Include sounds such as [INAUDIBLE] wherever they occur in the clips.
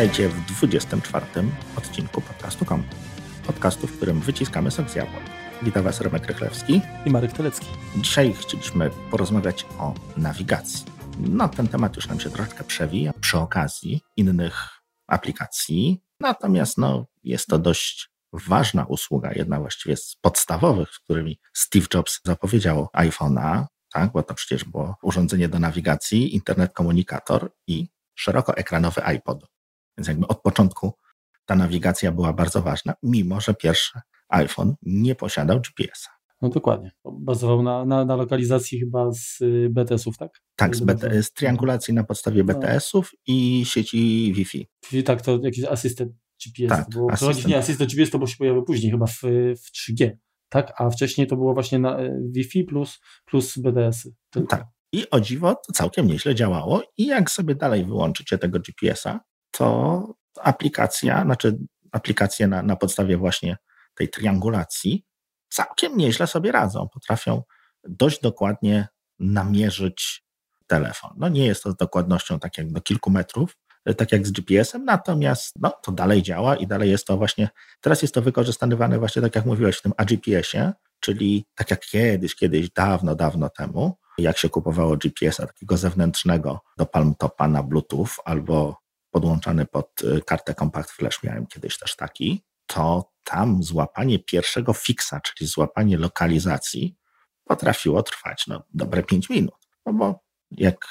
Witajcie w 24 odcinku podcastu KOM. Podcastu, w którym wyciskamy sok z jabłek. Witam Was Remek Rychlewski i Marek Telecki. Dzisiaj chcieliśmy porozmawiać o nawigacji. No, ten temat już nam się troszeczkę przewija przy okazji innych aplikacji, natomiast no, jest to dość ważna usługa, jedna właściwie z podstawowych, z którymi Steve Jobs zapowiedział iPhone'a, tak, bo to przecież było urządzenie do nawigacji, internet komunikator i szerokoekranowy iPod. Więc jakby od początku ta nawigacja była bardzo ważna, mimo że pierwszy iPhone nie posiadał GPS-a. No dokładnie. Bazował na, na, na lokalizacji chyba z y, BTS-ów, tak? Tak, z, BT, z triangulacji na podstawie no. BTS-ów i sieci Wi-Fi. Czyli tak, to jakiś asystent GPS. Tak, bo asystent. nie, asystent GPS to bo się pojawił później, chyba w, w 3G. Tak, a wcześniej to było właśnie na y, Wi-Fi plus, plus BTS-y. Tak. I o dziwo to całkiem nieźle działało. I jak sobie dalej wyłączycie tego GPS-a, to aplikacja, znaczy aplikacje na, na podstawie właśnie tej triangulacji całkiem nieźle sobie radzą. Potrafią dość dokładnie namierzyć telefon. No nie jest to z dokładnością tak jak do kilku metrów, tak jak z GPS-em, natomiast no, to dalej działa i dalej jest to właśnie, teraz jest to wykorzystywane właśnie tak jak mówiłeś w tym AGPS-ie, czyli tak jak kiedyś, kiedyś, dawno, dawno temu, jak się kupowało GPS-a takiego zewnętrznego do Palmtopa na Bluetooth albo podłączany pod y, kartę Compact Flash, miałem kiedyś też taki, to tam złapanie pierwszego fixa, czyli złapanie lokalizacji, potrafiło trwać no, dobre 5 minut. No bo jak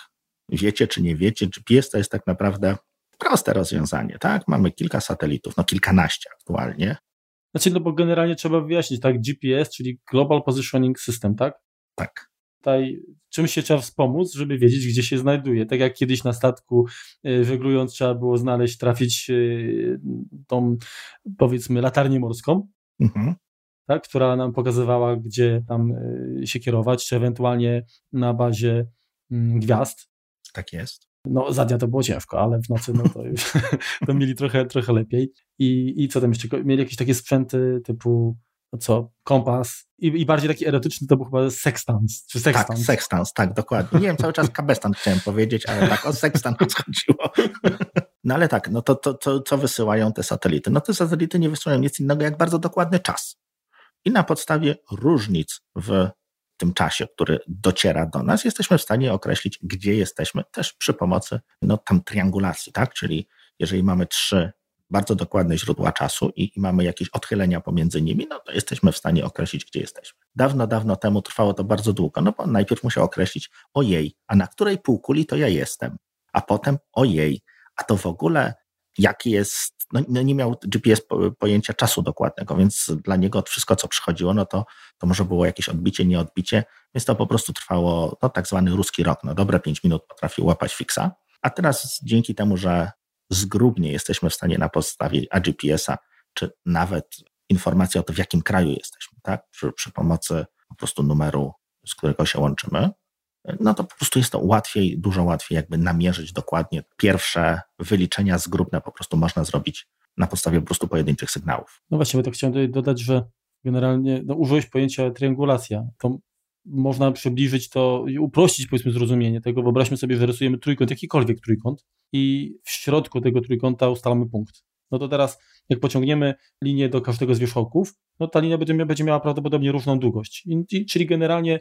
wiecie czy nie wiecie, GPS to jest tak naprawdę proste rozwiązanie, tak? Mamy kilka satelitów, no kilkanaście aktualnie. Znaczy, no bo generalnie trzeba wyjaśnić, tak? GPS, czyli Global Positioning System, tak? Tak tutaj czym się trzeba wspomóc, żeby wiedzieć, gdzie się znajduje. Tak jak kiedyś na statku y, żeglując trzeba było znaleźć, trafić y, tą, powiedzmy, latarnię morską, mhm. tak, która nam pokazywała, gdzie tam y, się kierować, czy ewentualnie na bazie mm, gwiazd. Tak jest. No, za dnia to było ciężko, ale w nocy no to już [LAUGHS] to mieli trochę, trochę lepiej. I, I co tam jeszcze? Mieli jakieś takie sprzęty typu co, kompas i, i bardziej taki erotyczny to był chyba sextans, czy sextans. Tak, sextans, tak, dokładnie. Nie wiem, cały czas kabestan chciałem powiedzieć, ale tak, o sextans [LAUGHS] chodziło. No ale tak, no to, to, to co wysyłają te satelity? No te satelity nie wysyłają nic innego jak bardzo dokładny czas. I na podstawie różnic w tym czasie, który dociera do nas, jesteśmy w stanie określić, gdzie jesteśmy, też przy pomocy no, tam triangulacji, tak? Czyli jeżeli mamy trzy bardzo dokładne źródła czasu i, i, mamy jakieś odchylenia pomiędzy nimi, no to jesteśmy w stanie określić, gdzie jesteśmy. Dawno, dawno temu trwało to bardzo długo, no bo najpierw musiał określić, ojej, a na której półkuli to ja jestem, a potem ojej, a to w ogóle jaki jest, no, no nie miał GPS pojęcia czasu dokładnego, więc dla niego wszystko, co przychodziło, no to, to może było jakieś odbicie, nieodbicie, więc to po prostu trwało, no tak zwany ruski rok, no dobre pięć minut potrafił łapać fixa, a teraz dzięki temu, że zgrubnie jesteśmy w stanie na podstawie AGPS-a, czy nawet informacji o tym, w jakim kraju jesteśmy, tak? Przy, przy pomocy po prostu numeru, z którego się łączymy, no to po prostu jest to łatwiej, dużo łatwiej jakby namierzyć dokładnie. Pierwsze wyliczenia zgrubne po prostu można zrobić na podstawie po prostu pojedynczych sygnałów. No właśnie, bo to chciałem tutaj dodać, że generalnie no, użyłeś pojęcia triangulacja. To można przybliżyć to i uprościć powiedzmy zrozumienie tego. Wyobraźmy sobie, że rysujemy trójkąt, jakikolwiek trójkąt i w środku tego trójkąta ustalamy punkt. No to teraz, jak pociągniemy linię do każdego z wierzchołków, no ta linia będzie, będzie miała prawdopodobnie różną długość. I, czyli generalnie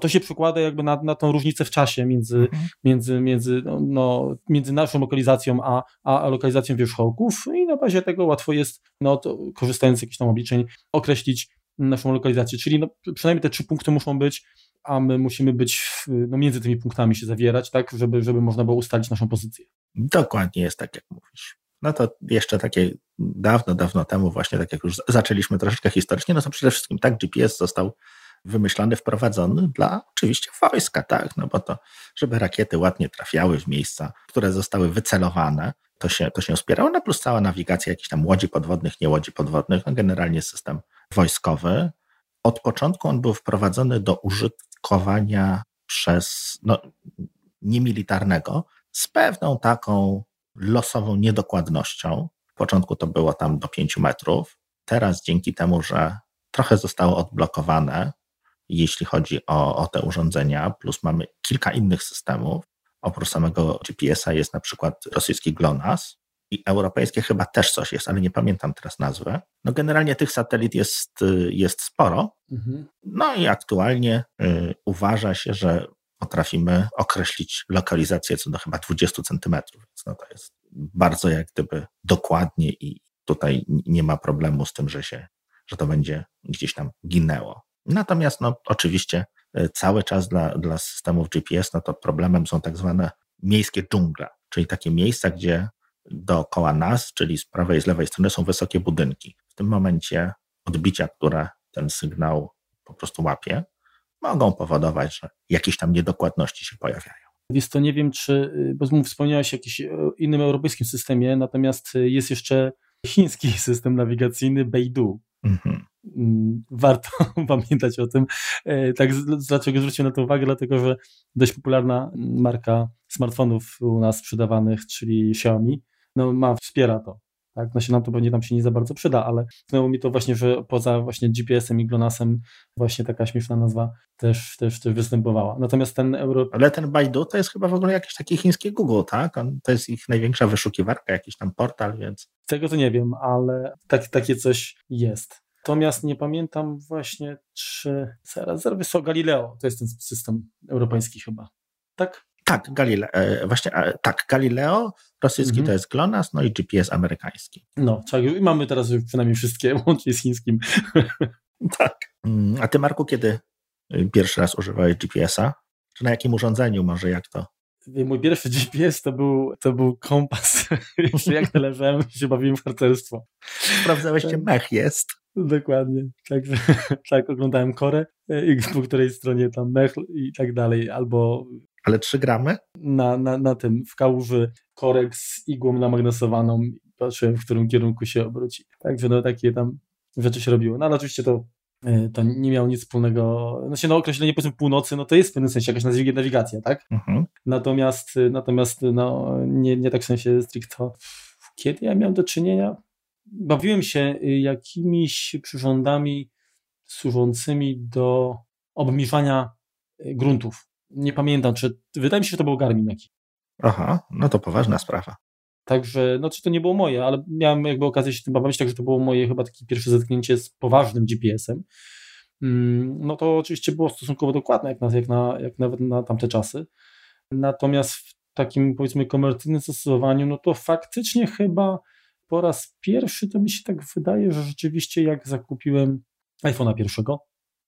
to się przekłada jakby na, na tą różnicę w czasie między, mhm. między, między, no, między naszą lokalizacją a, a lokalizacją wierzchołków i na bazie tego łatwo jest, no, to, korzystając z jakichś tam obliczeń, określić naszą lokalizację. Czyli no, przynajmniej te trzy punkty muszą być, a my musimy być no, między tymi punktami się zawierać, tak, żeby, żeby można było ustalić naszą pozycję. Dokładnie jest tak, jak mówisz. No to jeszcze takie dawno, dawno temu, właśnie tak jak już zaczęliśmy troszeczkę historycznie, no to przede wszystkim tak GPS został wymyślony, wprowadzony dla oczywiście wojska, tak, no bo to, żeby rakiety ładnie trafiały w miejsca, które zostały wycelowane, to się, to się wspierało, no plus cała nawigacja jakichś tam łodzi podwodnych, nie łodzi podwodnych, no generalnie system wojskowy. Od początku on był wprowadzony do użytkowania przez no, niemilitarnego z pewną taką losową niedokładnością. W początku to było tam do 5 metrów. Teraz dzięki temu, że trochę zostało odblokowane, jeśli chodzi o, o te urządzenia, plus mamy kilka innych systemów. Oprócz samego GPS-a jest na przykład rosyjski GLONASS i europejskie chyba też coś jest, ale nie pamiętam teraz nazwy. No generalnie tych satelit jest, y, jest sporo. Mhm. No i aktualnie y, uważa się, że potrafimy określić lokalizację co do chyba 20 centymetrów, więc no to jest bardzo jak gdyby dokładnie i tutaj nie ma problemu z tym, że się, że to będzie gdzieś tam ginęło. Natomiast no oczywiście y, cały czas dla, dla systemów GPS no to problemem są tak zwane miejskie dżungle, czyli takie miejsca, gdzie dookoła nas, czyli z prawej i z lewej strony są wysokie budynki. W tym momencie odbicia, które ten sygnał po prostu łapie, mogą powodować, że jakieś tam niedokładności się pojawiają. Więc to nie wiem, czy, bo wspomniałeś o jakimś e, innym europejskim systemie, natomiast jest jeszcze chiński [LAUGHS] system nawigacyjny Beidou. Mhm. Mm, warto [LAUGHS] pamiętać o tym. E, tak, dlaczego zwróciłem na to uwagę? Dlatego, że dość popularna marka smartfonów u nas sprzedawanych, czyli Xiaomi, no, ma, wspiera to. Tak, no się nam to pewnie tam się nie za bardzo przyda, ale znowu mi to właśnie, że poza właśnie GPS-em i GLONASSem właśnie taka śmieszna nazwa też, też, też występowała. Natomiast ten Euro... Ale ten Baidu to jest chyba w ogóle jakiś taki chiński Google, tak? On, to jest ich największa wyszukiwarka, jakiś tam portal, więc... Tego to nie wiem, ale tak, takie coś jest. Natomiast nie pamiętam właśnie, czy... Zaraz, zaraz, Galileo, to jest ten system europejski chyba. Tak? Tak, Galileo, e, właśnie tak, Galileo, rosyjski mhm. to jest GLONASS, no i GPS amerykański. No, tak, i mamy teraz przynajmniej wszystkie, [LAUGHS] łącznie z chińskim. [LAUGHS] tak. Mm, a ty, Marku, kiedy y, pierwszy raz używałeś GPS-a? Czy na jakim urządzeniu może, jak to? Mój pierwszy GPS to był, to był kompas. [LAUGHS] Jeszcze jak należałem, się bawiłem w harcerstwo. Sprawdzałeś, gdzie mech jest. Dokładnie. Także tak, oglądałem korę e, i po której stronie tam mech i tak dalej, albo ale 3 gramy? Na, na, na tym, w kałuży korek z igłą namagnesowaną patrzyłem, w którym kierunku się obróci. Także no takie tam rzeczy się robiło. No ale oczywiście to, e, to nie miało nic wspólnego, znaczy no określenie powiedzmy północy, no to jest w pewnym sensie jakaś nawigacja, tak? Mhm. Natomiast, natomiast no nie, nie tak w sensie stricte. Kiedy ja miałem do czynienia? Bawiłem się y, jakimiś przyrządami służącymi do obmierzania y, gruntów nie pamiętam, czy wydaje mi się, że to był Garmin jakiś. Aha, no to poważna sprawa. Także, no czy to nie było moje, ale miałem jakby okazję się tym bawić, także to było moje chyba takie pierwsze zetknięcie z poważnym GPS-em. Mm, no to oczywiście było stosunkowo dokładne, jak, na, jak, na, jak nawet na tamte czasy. Natomiast w takim powiedzmy komercyjnym zastosowaniu, no to faktycznie chyba po raz pierwszy to mi się tak wydaje, że rzeczywiście jak zakupiłem iPhone'a pierwszego,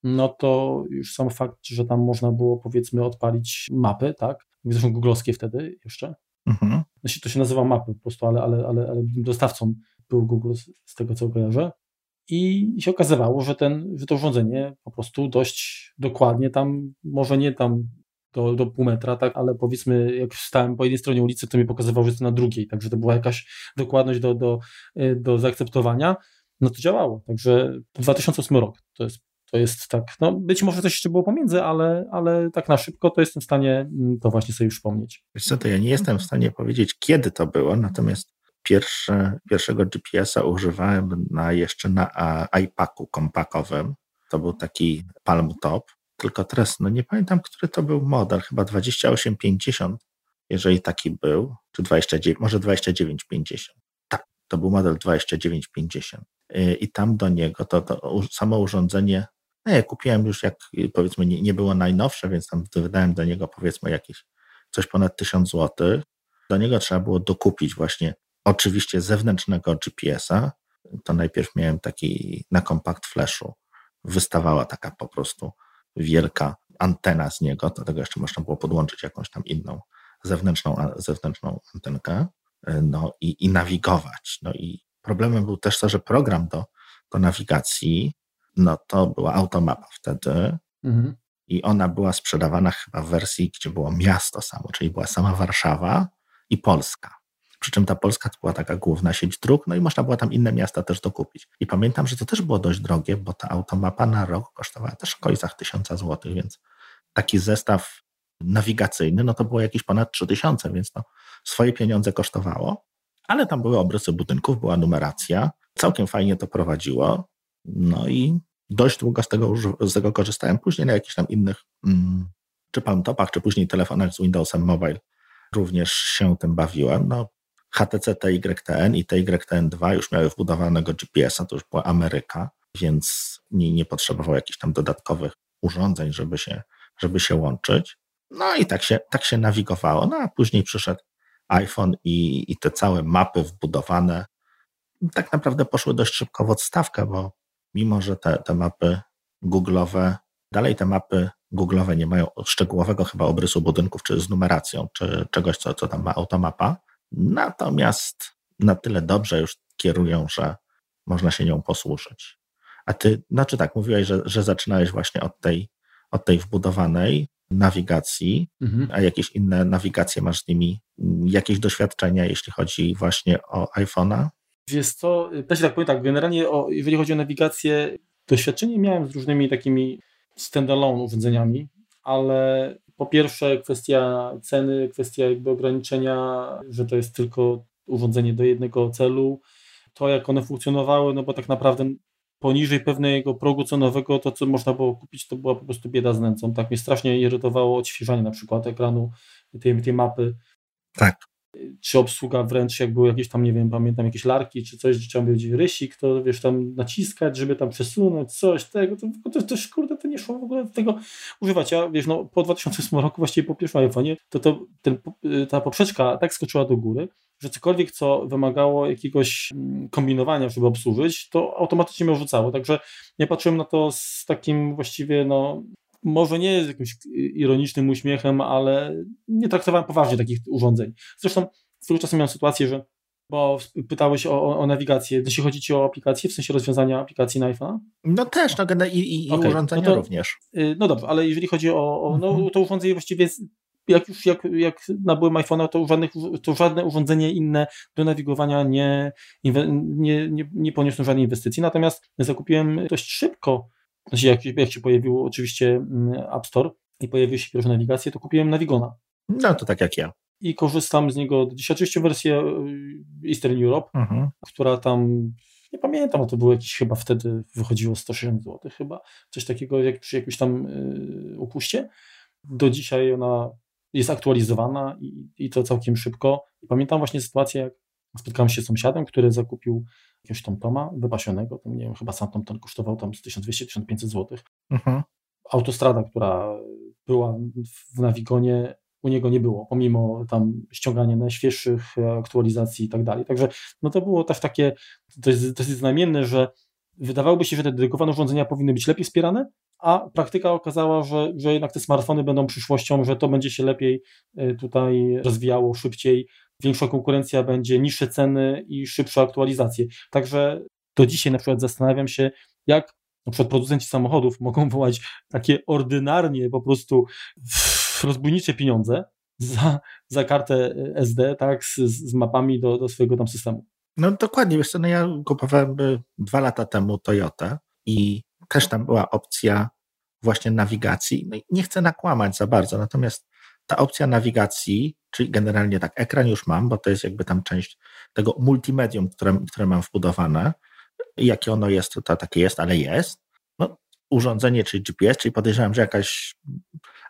no to już sam fakt, że tam można było powiedzmy odpalić mapy, tak? Zresztą googlowskie wtedy jeszcze. Mhm. Znaczy, to się nazywa mapy po prostu, ale, ale, ale, ale dostawcą był Google z, z tego, co kojarzę. I się okazywało, że, ten, że to urządzenie po prostu dość dokładnie tam, może nie tam do, do pół metra, tak, ale powiedzmy, jak stałem po jednej stronie ulicy, to mi pokazywało, że jestem na drugiej, także to była jakaś dokładność do, do, do zaakceptowania. No to działało. Także 2008 rok to jest to jest tak, no być może coś jeszcze było pomiędzy, ale, ale tak na szybko to jestem w stanie mm, to właśnie sobie przypomnieć. Wiesz co, to ja nie jestem w stanie powiedzieć, kiedy to było, natomiast pierwsze, pierwszego GPS-a używałem na, jeszcze na iPaku kompakowym. To był taki Palm Top, tylko teraz, no nie pamiętam, który to był model, chyba 2850, jeżeli taki był, czy 29, może 2950. Tak, to był model 2950. Y, I tam do niego to, to samo urządzenie no ja kupiłem już jak powiedzmy nie, nie było najnowsze, więc tam wydałem do niego powiedzmy jakieś coś ponad 1000 zł. Do niego trzeba było dokupić właśnie oczywiście zewnętrznego GPS-a. To najpierw miałem taki na kompakt flashu. Wystawała taka po prostu wielka antena z niego. Do tego jeszcze można było podłączyć jakąś tam inną zewnętrzną, zewnętrzną antenkę. No i, i nawigować. No i problemem był też to, że program do, do nawigacji no to była automapa wtedy mhm. i ona była sprzedawana chyba w wersji, gdzie było miasto samo, czyli była sama Warszawa i Polska. Przy czym ta Polska to była taka główna sieć dróg, no i można było tam inne miasta też dokupić. I pamiętam, że to też było dość drogie, bo ta automapa na rok kosztowała też w okolicach tysiąca złotych, więc taki zestaw nawigacyjny, no to było jakieś ponad 3000, więc to swoje pieniądze kosztowało, ale tam były obrysy budynków, była numeracja, całkiem fajnie to prowadziło. No i dość długo z tego, z tego korzystałem. Później na jakichś tam innych, mm, czy palmtopach, czy później telefonach z Windowsem Mobile również się tym bawiłem. No, HTC TYTN i TYTN2 już miały wbudowanego GPS-a, to już była Ameryka, więc nie, nie potrzebował jakichś tam dodatkowych urządzeń, żeby się, żeby się łączyć. No i tak się, tak się nawigowało. No a później przyszedł iPhone i, i te całe mapy wbudowane tak naprawdę poszły dość szybko w odstawkę, bo mimo, że te, te mapy Google'owe, dalej te mapy Google'owe nie mają szczegółowego chyba obrysu budynków, czy z numeracją, czy czegoś, co, co tam ma automapa, natomiast na tyle dobrze już kierują, że można się nią posłużyć. A ty, znaczy tak, mówiłeś, że, że zaczynałeś właśnie od tej, od tej wbudowanej nawigacji, mhm. a jakieś inne nawigacje masz z nimi, jakieś doświadczenia, jeśli chodzi właśnie o iPhone'a? Wiesz co, też tak powiem tak, generalnie o, jeżeli chodzi o nawigację, doświadczenie miałem z różnymi takimi standalone urządzeniami, ale po pierwsze kwestia ceny, kwestia jakby ograniczenia, że to jest tylko urządzenie do jednego celu, to jak one funkcjonowały, no bo tak naprawdę poniżej pewnego progu cenowego to, co można było kupić, to była po prostu bieda z nęcą. Tak mnie strasznie irytowało odświeżanie na przykład ekranu tej, tej mapy. Tak czy obsługa wręcz, jak były jakieś tam, nie wiem, pamiętam jakieś larki, czy coś, gdzie trzeba być rysik, to wiesz, tam naciskać, żeby tam przesunąć coś, tego, to, to, to, kurde, to nie szło w ogóle tego używać. Ja, wiesz, no, po 2008 roku, właściwie po pierwszym iPhone'ie, to, to ten, ta poprzeczka tak skoczyła do góry, że cokolwiek, co wymagało jakiegoś mm, kombinowania, żeby obsłużyć, to automatycznie mnie rzucało. Także ja patrzyłem na to z takim właściwie, no, może nie z jakimś ironicznym uśmiechem, ale nie traktowałem poważnie takich urządzeń. Zresztą swego czasu miałem sytuację, że bo pytałeś o, o, nawigację, jeśli chodzi ci o aplikację, w sensie rozwiązania aplikacji na iPhone? No też, no, i, i, okay. urządzenia no to, również. Y, no dobrze, ale jeżeli chodzi o, o no, mhm. to urządzenie właściwie jak już jak, jak nabyłem iPhone'a, to, żadnych, to żadne urządzenie inne do nawigowania nie, nie, nie, nie poniosło żadnej inwestycji. Natomiast zakupiłem dość szybko znaczy jak, jak się pojawił oczywiście mm, App Store i pojawiły się pierwsze nawigacje, to kupiłem Navigona. No to tak jak ja. I korzystam z niego dzisiaj. Oczywiście wersję y, Eastern Europe, mhm. która tam, nie pamiętam, to było jakieś chyba wtedy wychodziło 160 zł chyba, coś takiego jak przy jakimś tam y, upuście. Do dzisiaj ona jest aktualizowana i, i to całkiem szybko. I pamiętam właśnie sytuację, jak spotkałem się z sąsiadem, który zakupił jakiegoś Toma wypasionego, to nie wiem, chyba sam Tom kosztował tam 1200-1500 zł. Mhm. Autostrada, która była w Navigonie, u niego nie było, pomimo tam ściągania najświeższych aktualizacji i tak dalej. Także no to było też takie, to jest znamienne, że wydawałoby się, że te dedykowane urządzenia powinny być lepiej wspierane, a praktyka okazała, że, że jednak te smartfony będą przyszłością, że to będzie się lepiej e, tutaj rozwijało, szybciej, większa konkurencja będzie, niższe ceny i szybsze aktualizacje. Także do dzisiaj na przykład zastanawiam się, jak na przykład producenci samochodów mogą wołać takie ordynarnie po prostu rozbójnicze pieniądze za, za kartę SD, tak, z, z mapami do, do swojego tam systemu. No dokładnie, wiesz co, no ja kupowałem dwa lata temu Toyotę i też tam była opcja właśnie nawigacji. No nie chcę nakłamać za bardzo, natomiast ta opcja nawigacji, czyli generalnie tak, ekran już mam, bo to jest jakby tam część tego multimedium, które, które mam wbudowane. Jakie ono jest, to takie jest, ale jest. No, urządzenie, czyli GPS, czyli podejrzewam, że jakaś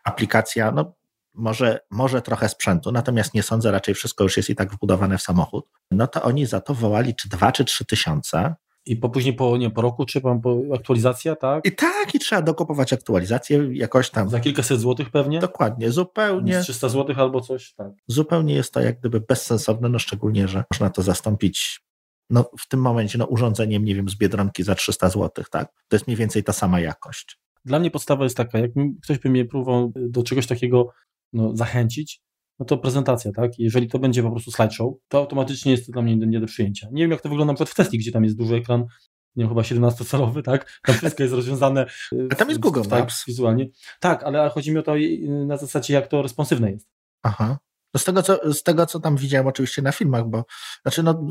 aplikacja, no może, może trochę sprzętu, natomiast nie sądzę, raczej wszystko już jest i tak wbudowane w samochód. No to oni za to wołali czy dwa, czy trzy tysiące. I po później po, nie, po roku, czy po, po aktualizacja, tak? I tak, i trzeba dokupować aktualizację jakoś tam. Za kilkaset złotych pewnie? Dokładnie, zupełnie. 300 złotych albo coś, tak. Zupełnie jest to jak gdyby bezsensowne, no szczególnie, że można to zastąpić no w tym momencie no, urządzeniem, nie wiem, z Biedronki za 300 złotych, tak? To jest mniej więcej ta sama jakość. Dla mnie podstawa jest taka, jak ktoś by mnie próbował do czegoś takiego no, zachęcić, no to prezentacja, tak? Jeżeli to będzie po prostu slideshow, to automatycznie jest to dla mnie nie do przyjęcia. Nie wiem, jak to wygląda na przykład w Tesli, gdzie tam jest duży ekran, nie wiem, chyba 17-calowy, tak? Tam wszystko jest rozwiązane. A tam jest Google tak, Maps. Wizualnie. Tak, ale chodzi mi o to na zasadzie, jak to responsywne jest. Aha. No z tego, co, z tego, co tam widziałem oczywiście na filmach, bo znaczy no,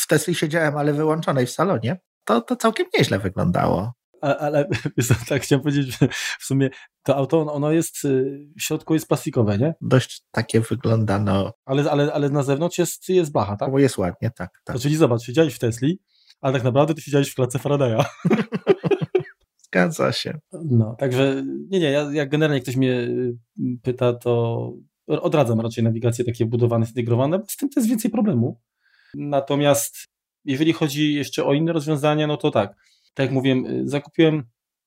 w Tesli siedziałem, ale wyłączonej w salonie, to, to całkiem nieźle wyglądało ale [LAUGHS] tak chciałem powiedzieć, że w sumie to auto, ono jest, y, w środku jest plastikowe, nie? Dość takie wygląda, no. Ale, ale, ale na zewnątrz jest, jest blacha, tak? Bo jest ładnie, tak. tak. Czyli zobacz, siedziałeś w Tesli, ale tak naprawdę ty siedziałeś w klatce Faradaya. [LAUGHS] Zgadza się. No, także nie, nie, ja, jak generalnie ktoś mnie y, pyta, to odradzam raczej nawigacje takie budowane, zintegrowane, bo z tym to jest więcej problemu. Natomiast jeżeli chodzi jeszcze o inne rozwiązania, no to tak, tak jak mówiłem, y, zakupiłem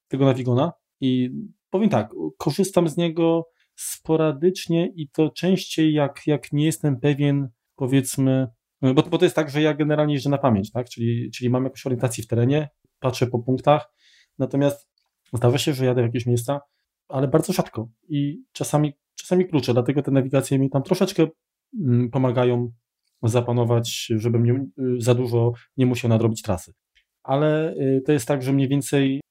tego Navigona i powiem tak, korzystam z niego sporadycznie i to częściej jak, jak nie jestem pewien, powiedzmy, bo, bo to jest tak, że ja generalnie jeżdżę na pamięć, tak? czyli, czyli mam jakąś orientację w terenie, patrzę po punktach, natomiast zdarza się, że jadę w jakieś miejsca, ale bardzo rzadko i czasami, czasami klucze, dlatego te nawigacje mi tam troszeczkę mm, pomagają zapanować, żebym nie, za dużo nie musiał nadrobić trasy. Ale y, to jest tak, że mniej więcej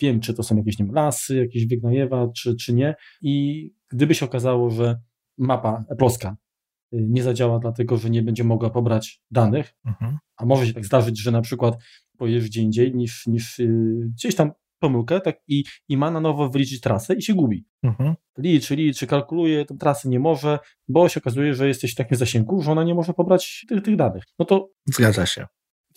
wiem, czy to są jakieś nie wiem, lasy, jakieś wygnajewa, czy, czy nie. I gdyby się okazało, że mapa polska y, nie zadziała, dlatego że nie będzie mogła pobrać danych, mhm. a może się tak zdarzyć, że na przykład pojedziesz gdzie indziej niż, niż y, gdzieś tam pomyłkę tak, i, i ma na nowo wyliczyć trasę i się gubi. Mhm. Liczy, liczy, kalkuluje, tę trasę nie może, bo się okazuje, że jesteś w takim zasięgu, że ona nie może pobrać tych, tych danych. No to Zgadza się.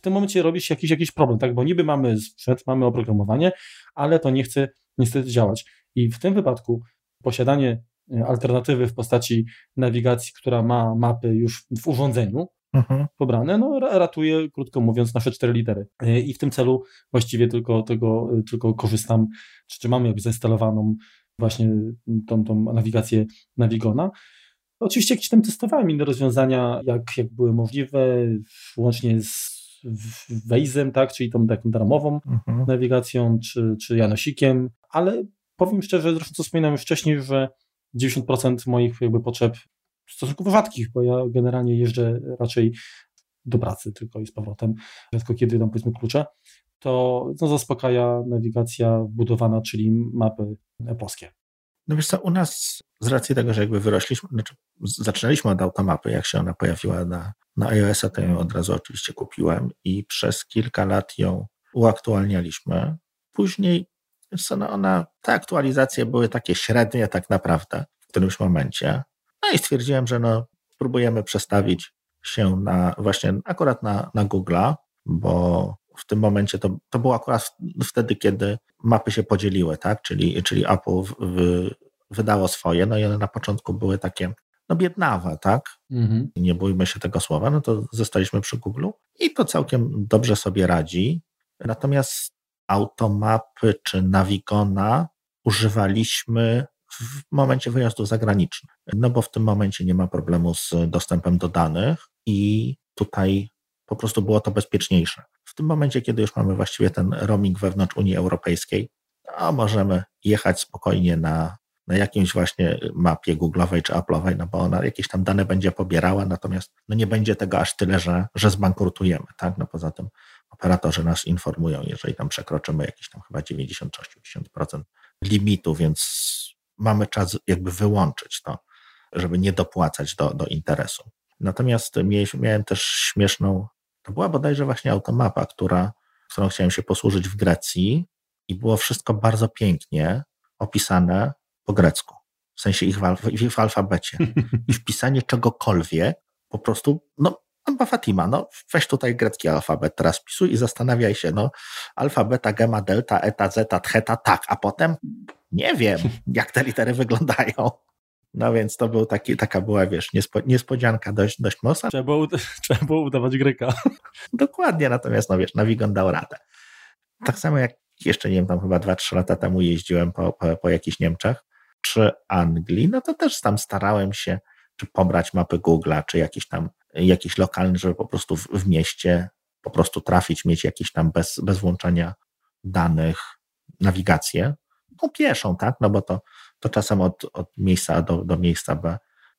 W tym momencie robi się jakiś, jakiś problem, tak? bo niby mamy sprzęt, mamy oprogramowanie, ale to nie chce niestety działać. I w tym wypadku posiadanie e, alternatywy w postaci nawigacji, która ma mapy już w urządzeniu, mhm. pobrane, no ratuje, krótko mówiąc, nasze cztery litery. E, I w tym celu właściwie tylko tego, e, tylko korzystam, czy, czy mamy zainstalowaną właśnie tą, tą nawigację Navigona. Oczywiście jakieś tam testowałem inne rozwiązania, jak, jak były możliwe, łącznie z Waze'em, tak, czyli tą taką darmową mhm. nawigacją, czy, czy Janosikiem, ale powiem szczerze, zresztą co wspominałem już wcześniej, że 90% moich jakby potrzeb stosunkowo rzadkich, bo ja generalnie jeżdżę raczej do pracy tylko i z powrotem, rzadko kiedy dam powiedzmy klucze, to no, zaspokaja nawigacja budowana, czyli mapy polskie. No wiesz co, u nas z racji tego, że jakby wyrośliśmy, znaczy zaczynaliśmy od automapy, jak się ona pojawiła na, na iOS-a, to ją od razu oczywiście kupiłem i przez kilka lat ją uaktualnialiśmy. Później, co, no ona, te aktualizacje były takie średnie tak naprawdę w którymś momencie. No i stwierdziłem, że no, spróbujemy przestawić się na właśnie akurat na, na Google'a, bo w tym momencie to, to było akurat wtedy, kiedy mapy się podzieliły, tak? Czyli, czyli Apple w, w, wydało swoje, no i one na początku były takie no biednawe, tak? Mhm. Nie bójmy się tego słowa, no to zostaliśmy przy Google i to całkiem dobrze sobie radzi. Natomiast automapy czy Navigona używaliśmy w momencie wyjazdu zagranicznym, no bo w tym momencie nie ma problemu z dostępem do danych i tutaj po prostu było to bezpieczniejsze. W tym momencie, kiedy już mamy właściwie ten roaming wewnątrz Unii Europejskiej, to możemy jechać spokojnie na, na właśnie mapie Google'owej czy Apple'owej, no bo ona jakieś tam dane będzie pobierała, natomiast no nie będzie tego aż tyle, że, że zbankrutujemy, tak? No poza tym operatorzy nas informują, jeżeli tam przekroczymy jakieś tam chyba 90-80% limitu, więc mamy czas jakby wyłączyć to, żeby nie dopłacać do, do interesu. Natomiast miałem też śmieszną to była bodajże właśnie automapa, która, którą chciałem się posłużyć w Grecji i było wszystko bardzo pięknie opisane po grecku. W sensie ich w, alf w alfabecie. [LAUGHS] I wpisanie czegokolwiek po prostu, no, Amba Fatima, no weź tutaj grecki alfabet, teraz pisuj i zastanawiaj się, no alfa, beta, gamma, delta, eta, zeta, theta, tak, a potem nie wiem, jak te litery wyglądają. No więc to był taki, taka była, wiesz, niespo, niespodzianka dość, dość mocna. Trzeba było, [LAUGHS] trzeba było udawać Greka. [LAUGHS] Dokładnie, natomiast no wiesz, Navigon dał radę. Tak samo jak jeszcze, nie wiem, tam chyba 2-3 lata temu jeździłem po, po, po jakichś Niemczech, czy Anglii, no to też tam starałem się, czy pobrać mapy Google'a, czy jakiś tam, jakiś lokalny, żeby po prostu w, w mieście po prostu trafić, mieć jakieś tam bez, bez włączania danych nawigację, no pieszą, tak, no bo to to czasem od, od miejsca A do, do miejsca B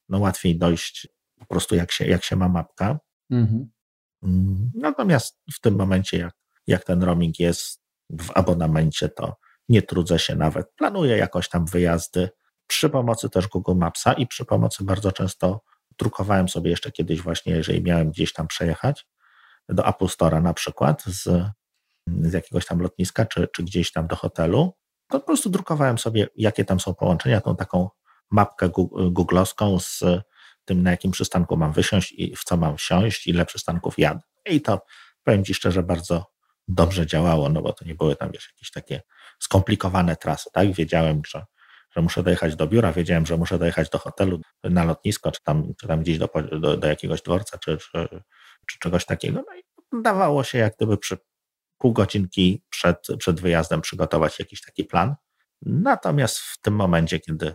no łatwiej dojść po prostu jak się, jak się ma mapka. Mhm. Mm, natomiast w tym momencie, jak, jak ten roaming jest w abonamencie, to nie trudzę się nawet. Planuję jakoś tam wyjazdy przy pomocy też Google Mapsa i przy pomocy bardzo często drukowałem sobie jeszcze kiedyś właśnie, jeżeli miałem gdzieś tam przejechać do Apple Store'a na przykład z, z jakiegoś tam lotniska czy, czy gdzieś tam do hotelu, po prostu drukowałem sobie, jakie tam są połączenia, tą taką mapkę googlowską z tym, na jakim przystanku mam wysiąść i w co mam wsiąść, ile przystanków jadę. I to powiem Ci szczerze, bardzo dobrze działało, no bo to nie były tam wiesz, jakieś takie skomplikowane trasy, tak? Wiedziałem, że, że muszę dojechać do biura, wiedziałem, że muszę dojechać do hotelu, na lotnisko, czy tam, czy tam gdzieś do, do, do jakiegoś dworca, czy, czy, czy czegoś takiego. No i dawało się jak gdyby przy pół godzinki przed, przed wyjazdem przygotować jakiś taki plan. Natomiast w tym momencie, kiedy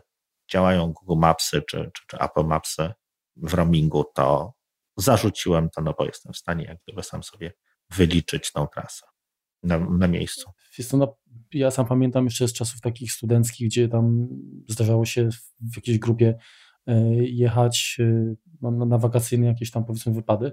działają Google Mapsy czy, czy, czy Apple Mapsy w roamingu, to zarzuciłem to, no bo jestem w stanie jak gdyby sam sobie wyliczyć tą trasę na, na miejscu. Jest to, no, ja sam pamiętam jeszcze z czasów takich studenckich, gdzie tam zdarzało się w jakiejś grupie e, jechać e, na, na wakacyjne jakieś tam powiedzmy wypady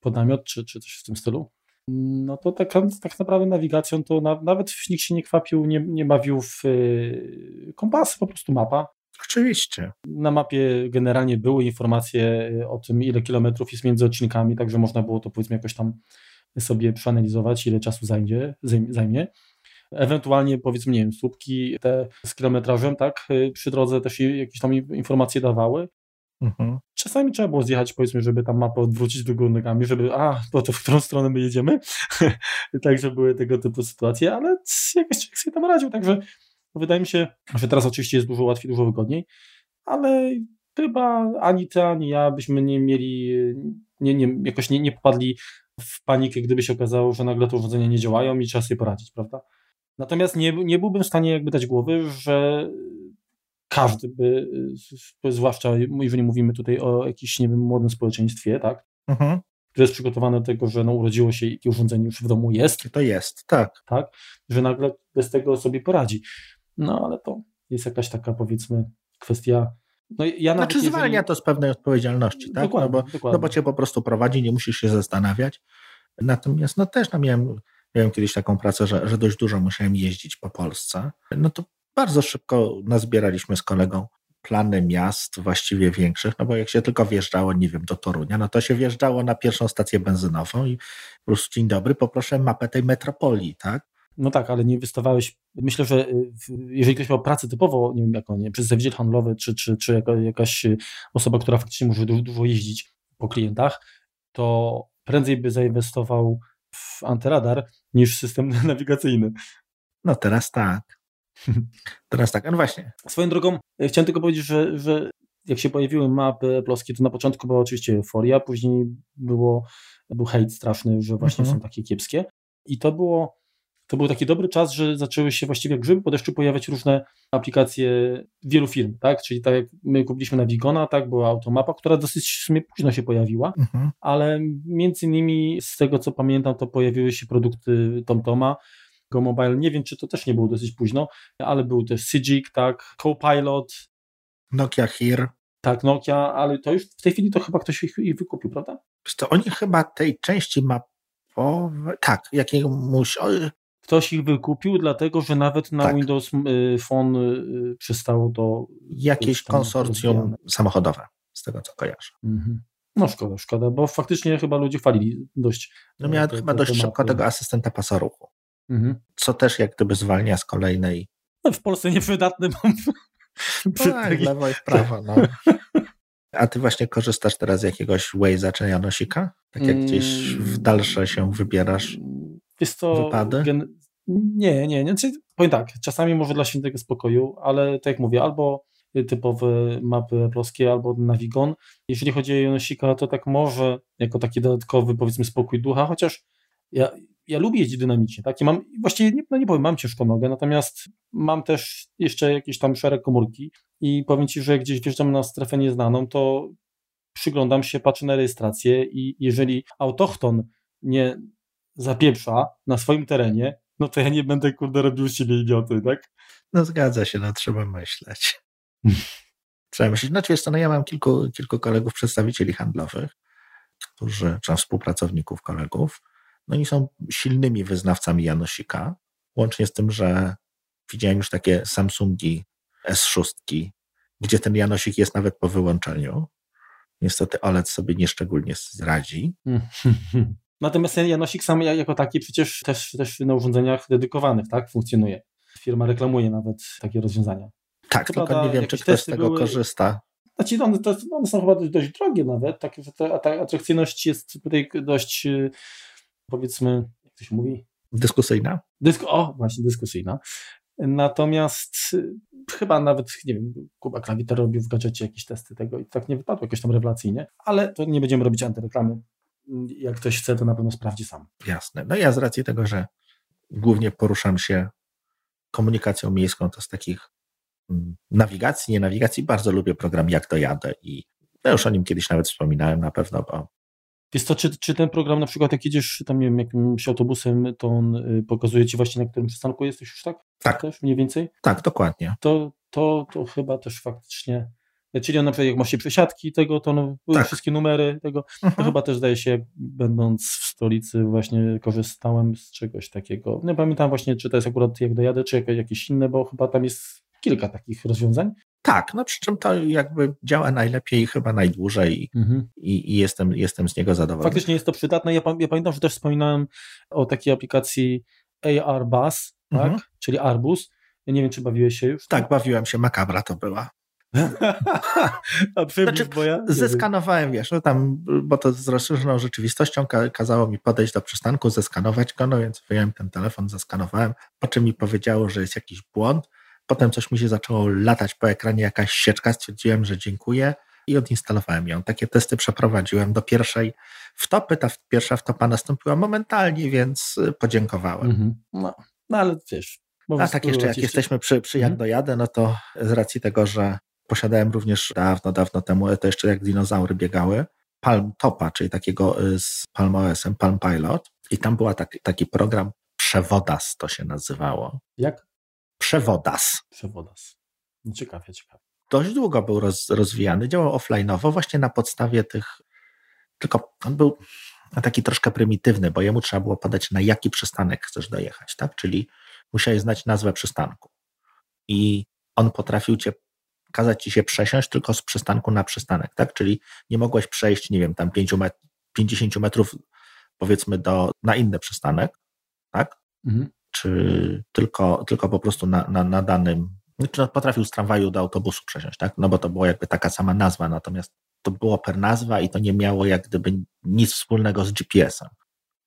pod namiot czy, czy coś w tym stylu. No to tak, tak naprawdę nawigacją to na, nawet nikt się nie kwapił, nie, nie bawił w y, kompasy, po prostu mapa. Oczywiście. Na mapie generalnie były informacje o tym, ile kilometrów jest między odcinkami, także można było to powiedzmy jakoś tam sobie przeanalizować, ile czasu zajmie. zajmie. Ewentualnie powiedzmy, nie wiem, słupki te z kilometrażem, tak, y, przy drodze też jakieś tam informacje dawały. Mhm. Czasami trzeba było zjechać, powiedzmy, żeby tam mapę odwrócić do góry nogami, żeby, a, to, to w którą stronę my jedziemy. [LAUGHS] także były tego typu sytuacje, ale jakoś człowiek sobie tam radził, także wydaje mi się, że teraz oczywiście jest dużo łatwiej, dużo wygodniej, ale chyba ani ty, ani ja byśmy nie mieli, nie, nie, jakoś nie, nie popadli w panikę, gdyby się okazało, że nagle te urządzenia nie działają i trzeba sobie poradzić, prawda? Natomiast nie, nie byłbym w stanie jakby dać głowy, że każdy by, zwłaszcza jeżeli mówimy tutaj o jakimś, nie wiem, młodym społeczeństwie, tak, mhm. które jest przygotowane do tego, że no, urodziło się i urządzenie już w domu jest. To jest, tak. Tak, że nagle bez tego sobie poradzi. No ale to jest jakaś taka, powiedzmy, kwestia no, ja znaczy jeżeli... zwalnia to z pewnej odpowiedzialności, tak? Dokładnie, no, bo, dokładnie. no bo cię po prostu prowadzi, nie musisz się zastanawiać. Natomiast no też no, miałem, miałem kiedyś taką pracę, że, że dość dużo musiałem jeździć po Polsce. No to bardzo szybko nazbieraliśmy z kolegą plany miast, właściwie większych, no bo jak się tylko wjeżdżało, nie wiem, do Torunia, no to się wjeżdżało na pierwszą stację benzynową i po prostu dzień dobry, poproszę mapę tej metropolii, tak? No tak, ale nie wystawałeś. Myślę, że y, jeżeli ktoś miał pracę typowo, nie wiem, jako nie, przedstawiciel handlowy, czy, czy, czy jakaś osoba, która faktycznie może dużo, dużo jeździć po klientach, to prędzej by zainwestował w antyradar niż w system [LAUGHS] nawigacyjny. No teraz tak. [LAUGHS] Teraz tak, no właśnie. Swoją drogą, e, chciałem tylko powiedzieć, że, że jak się pojawiły mapy ploskie, to na początku była oczywiście euforia, później było, był hejt straszny, że właśnie mhm. są takie kiepskie. I to było, to był taki dobry czas, że zaczęły się właściwie jak grzyby po deszczu pojawiać różne aplikacje wielu firm, tak? Czyli tak jak my kupiliśmy na Wigona, tak, była automapa, która dosyć w sumie późno się pojawiła, mhm. ale między innymi z tego co pamiętam, to pojawiły się produkty TomToma, Go Mobile. Nie wiem, czy to też nie było dosyć późno, ale był też Sygic, tak, Copilot. Nokia Here. Tak, Nokia, ale to już w tej chwili to chyba ktoś ich, ich wykupił, prawda? To oni chyba tej części mapowej, tak, jakiemuś... Ktoś ich wykupił, dlatego że nawet na tak. Windows y, Phone y, przestało to... Jakieś konsorcjum rozwijane. samochodowe, z tego co kojarzę. Mhm. No szkoda, szkoda, bo faktycznie chyba ludzie chwalili dość. No miała te, chyba te, dość szybko tego asystenta pasoruchu. Mhm. Co też jak gdyby zwalnia z kolejnej. No w Polsce nieprzydatny mam. [LAUGHS] No tak, lewo i prawo. No. A ty właśnie korzystasz teraz z jakiegoś Waze'a czy Janosika? Tak jak gdzieś w dalsze się wybierasz Jest to wypady? Gen... Nie, nie, nie. Znaczy, powiem tak, czasami może dla świętego spokoju, ale tak jak mówię, albo typowe mapy polskie albo Navigon. Jeżeli chodzi o Janosika, to tak może jako taki dodatkowy powiedzmy spokój ducha, chociaż ja ja lubię jeździć dynamicznie, tak? I mam, właściwie nie, no nie powiem, mam ciężką nogę, natomiast mam też jeszcze jakieś tam szereg komórki i powiem Ci, że jak gdzieś wjeżdżam na strefę nieznaną, to przyglądam się, patrzę na rejestrację i jeżeli autochton nie zapieprza na swoim terenie, no to ja nie będę, kurde, robił z siebie idioty, tak? No zgadza się, no trzeba myśleć. [LAUGHS] trzeba myśleć. No wiesz co, no ja mam kilku, kilku kolegów, przedstawicieli handlowych, którzy, czy współpracowników kolegów, no i są silnymi wyznawcami Janosika, łącznie z tym, że widziałem już takie Samsungi S6, gdzie ten Janosik jest nawet po wyłączeniu. Niestety OLED sobie nieszczególnie zradzi. [LAUGHS] Natomiast Janosik sam jako taki przecież też, też na urządzeniach dedykowanych tak, funkcjonuje. Firma reklamuje nawet takie rozwiązania. Tak, tylko prawda, nie wiem, czy ktoś z tego były... korzysta. Znaczy, one, to, one są chyba dość, dość drogie nawet, tak, że ta atrakcyjność jest tutaj dość powiedzmy, jak to się mówi? Dyskusyjna. Dysku, o, właśnie dyskusyjna. Natomiast y, chyba nawet, nie wiem, Kuba Klawiter robił w gadżecie jakieś testy tego i tak nie wypadło jakoś tam rewelacyjnie, ale to nie będziemy robić antyreklamy. Jak ktoś chce, to na pewno sprawdzi sam. Jasne. No ja z racji tego, że głównie poruszam się komunikacją miejską, to z takich mm, nawigacji, nie nawigacji, bardzo lubię program Jak dojadę i ja już o nim kiedyś nawet wspominałem na pewno, bo jest to, czy, czy ten program na przykład jak jedziesz tam, nie wiem, jakimś autobusem, to on y, pokazuje ci właśnie na którym przystanku jesteś już, tak? Tak. Też mniej więcej? Tak, dokładnie. To, to, to chyba też faktycznie, czyli on na przykład jak masz się przesiadki tego, to no, tak. wszystkie numery tego, mhm. to chyba też zdaje się, będąc w stolicy właśnie korzystałem z czegoś takiego. Nie pamiętam właśnie, czy to jest akurat jak dojadę, czy jakieś inne, bo chyba tam jest kilka takich rozwiązań. Tak, no przy czym to jakby działa najlepiej i chyba najdłużej mhm. i, i, jestem, jestem z niego zadowolony. Faktycznie jest to przydatne. Ja, ja pamiętam, że też wspominałem o takiej aplikacji AR Bus, tak? mhm. czyli Arbus. Ja nie wiem, czy bawiłeś się już? Tak, bawiłem się. Makabra to była. [LAUGHS] A znaczy, bo ja? Zeskanowałem, wiesz, no tam, bo to z rozszerzoną rzeczywistością kazało mi podejść do przystanku, zeskanować go, no więc wyjąłem ten telefon, zeskanowałem, po czym mi powiedziało, że jest jakiś błąd, Potem coś mi się zaczęło latać po ekranie, jakaś sieczka, stwierdziłem, że dziękuję i odinstalowałem ją. Takie testy przeprowadziłem do pierwszej wtopy. Ta pierwsza wtopa nastąpiła momentalnie, więc y, podziękowałem. Mhm. No, no ale wiesz. A tak jeszcze jak jesteśmy przy, przy jak mhm. dojadę, no to z racji tego, że posiadałem również dawno, dawno temu, to jeszcze jak dinozaury biegały, Palm Topa, czyli takiego y, z Palm OS-em, Palm Pilot i tam była taki, taki program Przewodas to się nazywało. Jak? Przewodas. Przewodas. No ciekawie, ciekawie. Dość długo był roz, rozwijany, działał offline'owo właśnie na podstawie tych, tylko on był taki troszkę prymitywny, bo jemu trzeba było podać na jaki przystanek chcesz dojechać, tak? Czyli musiałeś znać nazwę przystanku. I on potrafił cię kazać ci się przesiąść tylko z przystanku na przystanek, tak? Czyli nie mogłeś przejść, nie wiem, tam 50 metrów powiedzmy do, na inny przystanek, tak? Mhm czy tylko, tylko po prostu na, na, na danym, czy potrafił z tramwaju do autobusu przesiąść, tak? No bo to była jakby taka sama nazwa, natomiast to było per nazwa i to nie miało jak gdyby nic wspólnego z GPS-em.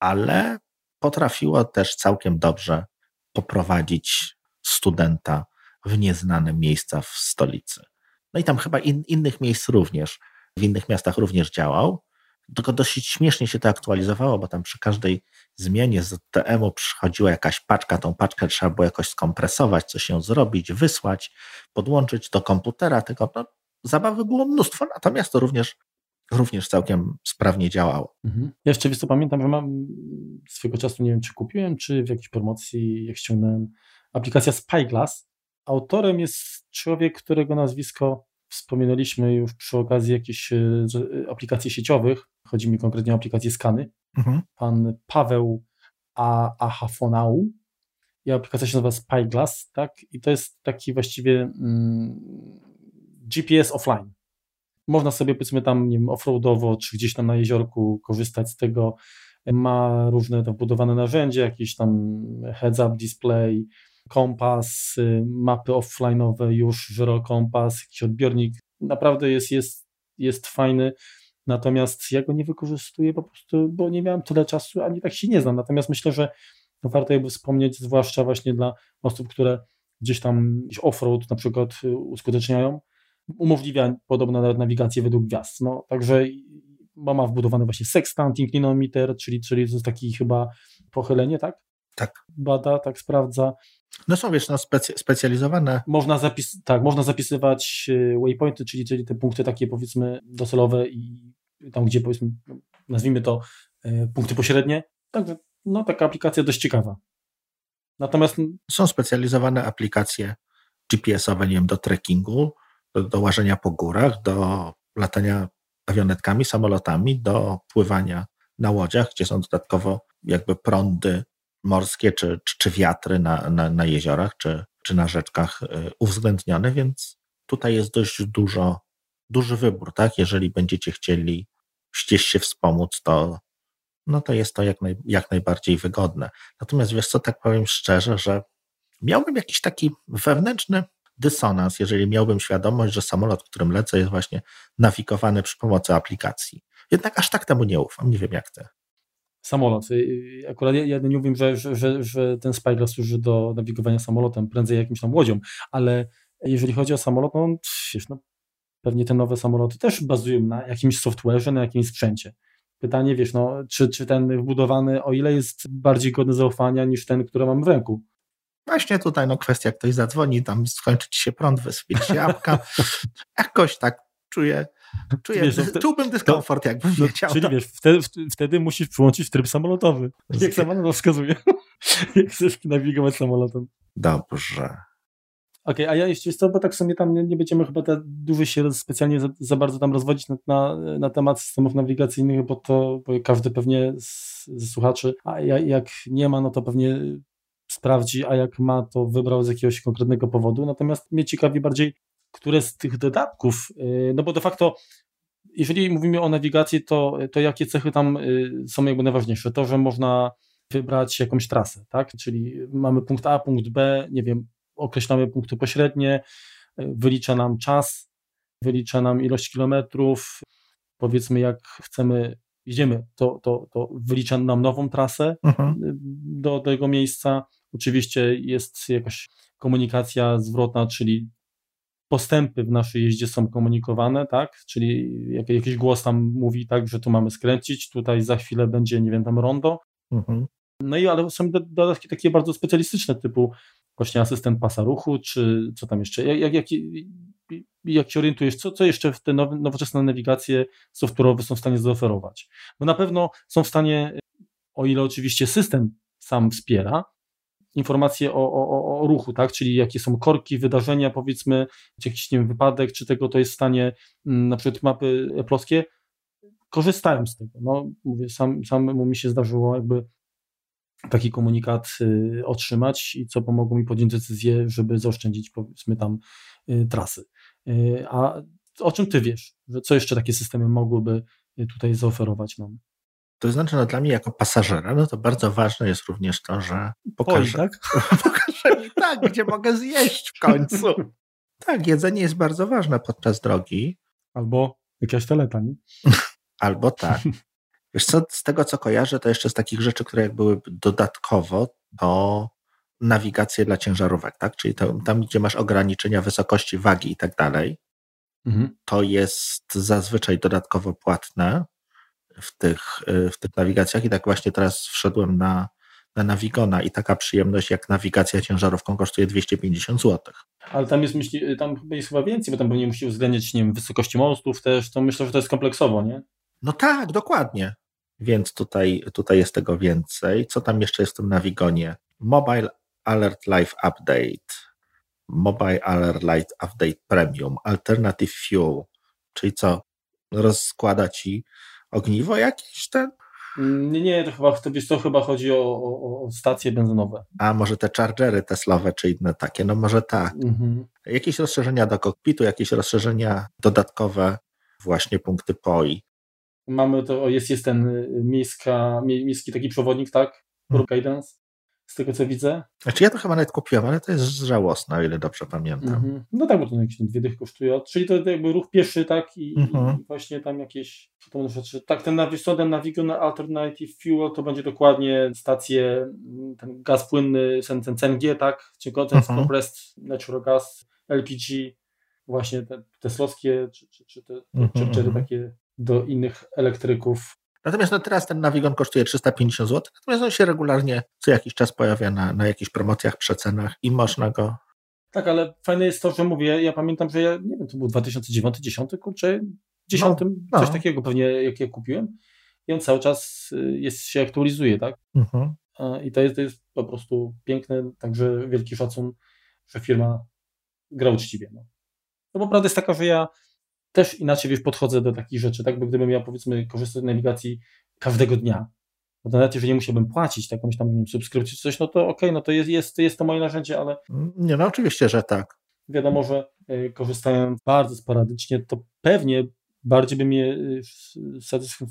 Ale potrafiło też całkiem dobrze poprowadzić studenta w nieznane miejsca w stolicy. No i tam chyba in, innych miejsc również, w innych miastach również działał, tylko dosyć śmiesznie się to aktualizowało, bo tam przy każdej zmianie z TM-u przychodziła jakaś paczka, tą paczkę trzeba było jakoś skompresować, coś ją zrobić, wysłać, podłączyć do komputera, tego no, zabawy było mnóstwo, natomiast to również, również całkiem sprawnie działało. Mhm. Ja jeszcze wiesz co, pamiętam, że mam swego czasu, nie wiem czy kupiłem, czy w jakiejś promocji, jak ściągnąłem, aplikacja Spyglass. Autorem jest człowiek, którego nazwisko wspominaliśmy już przy okazji jakichś e, aplikacji sieciowych, chodzi mi konkretnie o aplikację Skany, mhm. pan Paweł A. Ahafonau i aplikacja się nazywa Spyglass, tak? I to jest taki właściwie mm, GPS offline. Można sobie powiedzmy tam, nie wiem, offroadowo, czy gdzieś tam na jeziorku korzystać z tego. Ma różne tam budowane narzędzia, jakieś tam heads-up display, kompas, y, mapy offline'owe już, żyrokompas, jakiś odbiornik. Naprawdę jest, jest, jest fajny. Natomiast ja go nie wykorzystuję po prostu, bo nie miałem tyle czasu, ani tak się nie znam. Natomiast myślę, że warto jakby wspomnieć, zwłaszcza właśnie dla osób, które gdzieś tam off-road na przykład y, uskuteczniają, umożliwia podobno nawet nawigację według gwiazd. No, także ma wbudowany właśnie sextant, inclinometer, czyli, czyli to jest taki chyba pochylenie, tak? Tak. Bada, tak sprawdza. No są, wiesz, no specy, specjalizowane. Można, zapis tak, można zapisywać y, waypointy, czyli, czyli te punkty takie powiedzmy docelowe i tam, gdzie powiedzmy, nazwijmy to y, punkty pośrednie. Także no, taka aplikacja dość ciekawa. Natomiast są specjalizowane aplikacje GPS-owe, nie wiem, do trekkingu, do, do łażenia po górach, do latania awionetkami, samolotami, do pływania na łodziach, gdzie są dodatkowo jakby prądy morskie czy, czy, czy wiatry na, na, na jeziorach czy, czy na rzeczkach y, uwzględnione, więc tutaj jest dość dużo, duży wybór, tak? Jeżeli będziecie chcieli gdzieś się wspomóc, to, no to jest to jak, naj, jak najbardziej wygodne. Natomiast wiesz co, tak powiem szczerze, że miałbym jakiś taki wewnętrzny dysonans, jeżeli miałbym świadomość, że samolot, którym lecę, jest właśnie nawigowany przy pomocy aplikacji. Jednak aż tak temu nie ufam, nie wiem jak ty. samolot. Y, akurat ja, nie mówię, że, że, że, ten Spyglass służy do nawigowania samolotem, prędzej jakimś tam łodzią, ale jeżeli chodzi o samolot, no no pewnie te nowe samoloty też bazują na jakimś software'ze, na jakimś sprzęcie. Pytanie, wiesz, no, czy, czy ten wbudowany, o ile jest bardziej godny zaufania niż ten, który mam w ręku. Właśnie tutaj no kwestia, ktoś zadzwoni, tam skończy ci się prąd, wysypie się jabłka. [LAUGHS] Jakoś tak czuję, czuję wiesz, no, czułbym dyskomfort, to, jakbym no. Czyli wiesz, wtedy, wtedy musisz przyłączyć tryb samolotowy, jak sama wskazuje, [LAUGHS] jak chcesz nawigować samolotem. Dobrze. Okej, okay, a ja jeszcze co, bo tak sobie tam nie, nie będziemy chyba ta, dłużej się specjalnie za, za, bardzo tam rozwodzić na, na, na, temat systemów nawigacyjnych, bo to bo każdy pewnie z, ze słuchaczy, a jak nie ma, no to pewnie sprawdzi, a jak ma, to wybrał z jakiegoś konkretnego powodu. Natomiast mnie ciekawi bardziej, które z tych dodatków, y, no bo de facto jeżeli mówimy o nawigacji, to, to jakie cechy tam y, są jakby najważniejsze? To, że można wybrać jakąś trasę, tak? Czyli mamy punkt A, punkt B, nie wiem, określamy punkty pośrednie, wylicza nam czas, wylicza nam ilość kilometrów, powiedzmy jak chcemy, idziemy, to, to, to wylicza nam nową trasę mhm. do tego miejsca. Oczywiście jest jakaś komunikacja zwrotna, czyli postępy w naszej jeździe są komunikowane, tak? Czyli jak, jakiś głos tam mówi tak, że tu mamy skręcić, tutaj za chwilę będzie, nie wiem, tam rondo. Mhm. No i ale są dodatki takie bardzo specjalistyczne, typu właśnie asystent pasa ruchu, czy co tam jeszcze? Jak, jak, jak się orientujesz, co, co jeszcze te nowe, nowoczesne nawigacje software'owe są w stanie zaoferować? Bo na pewno są w stanie, o ile oczywiście system sam wspiera, informacje o, o, o ruchu, tak? czyli jakie są korki, wydarzenia, powiedzmy, czy jakiś nie wiem, wypadek, czy tego to jest w stanie, mm, na przykład mapy polskie, korzystają z tego. No, mówię, sam, samemu mi się zdarzyło jakby taki komunikat y, otrzymać i co pomogło mi podjąć decyzję, żeby zaoszczędzić powiedzmy tam y, trasy. Y, a o czym ty wiesz? Co jeszcze takie systemy mogłyby tutaj zaoferować nam? To znaczy, no dla mnie jako pasażera, no to bardzo ważne jest również to, że pokażę, tak? [LAUGHS] pokażę mi tak, gdzie mogę zjeść w końcu. [LAUGHS] Tak, jedzenie jest bardzo ważne podczas drogi. Albo jakaś teleta, nie? Albo tak. [LAUGHS] Wiesz co, z tego co kojarzę, to jeszcze z takich rzeczy, które jak były dodatkowo, to nawigację dla ciężarówek, tak? Czyli to, tam, gdzie masz ograniczenia wysokości wagi i tak dalej, mhm. to jest zazwyczaj dodatkowo płatne w tych, w tych nawigacjach i tak właśnie teraz wszedłem na, na Navigona i taka przyjemność jak nawigacja ciężarówką kosztuje 250 zł. Ale tam jest, myśli, tam jest chyba więcej, bo tam pewnie musi uwzględniać, nie wiem, wysokości mostów też, to myślę, że to jest kompleksowo, nie? No tak, dokładnie. Więc tutaj, tutaj jest tego więcej. Co tam jeszcze jest w tym Navigonie? Mobile Alert Live Update, Mobile Alert Live Update Premium, Alternative Fuel, czyli co? Rozkłada ci ogniwo jakieś ten? Nie, nie, to chyba, to, to chyba chodzi o, o, o, stacje benzynowe. A może te chargery Teslowe czy inne takie? No może tak. Mhm. Jakieś rozszerzenia do kokpitu, jakieś rozszerzenia dodatkowe, właśnie punkty POI mamy to, jest, jest ten y, miejska, miejski taki przewodnik, tak? Pro hmm. Guidance, z tego co widzę. Znaczy ja to chyba nawet kupiłem, ale to jest żałosne, o ile dobrze pamiętam. -hmm. No tak, bo to jakieś dwie dych kosztuje. Czyli to jakby ruch pieszy, tak? I, i właśnie tam jakieś, to rzeczy. Tak, ten Navigonen Navigon Alternative Fuel to będzie dokładnie stacje, mm, ten gaz płynny, ten, ten CNG, tak? Czy ten -hmm. compressed natural gas, LPG, właśnie te teslowskie, czy, czy, czy te, czy, czy, czy takie do innych elektryków. Natomiast no teraz ten Navigon kosztuje 350 zł, natomiast on się regularnie co jakiś czas pojawia na, na jakichś promocjach, przecenach i można go... Tak, ale fajne jest to, że mówię, ja pamiętam, że ja, nie wiem, to był 2009, 10, kurczę, 10, no, no. coś takiego pewnie, jak ja kupiłem i on cały czas y, jest, się aktualizuje, tak? Mhm. I to jest, to jest po prostu piękne, także wielki szacun, że firma gra uczciwie. No. no bo prawda jest taka, że ja też inaczej wiesz, podchodzę do takich rzeczy, tak? Bo gdybym ja powiedzmy korzystał z nawigacji każdego dnia, no to nawet jeżeli musiałbym płacić jakąś tam wiem, subskrypcję czy coś, no to okej, okay, no to jest, jest, jest to moje narzędzie, ale. Nie, no oczywiście, że tak. Wiadomo, że y, korzystałem bardzo sporadycznie, to pewnie bardziej by mnie y,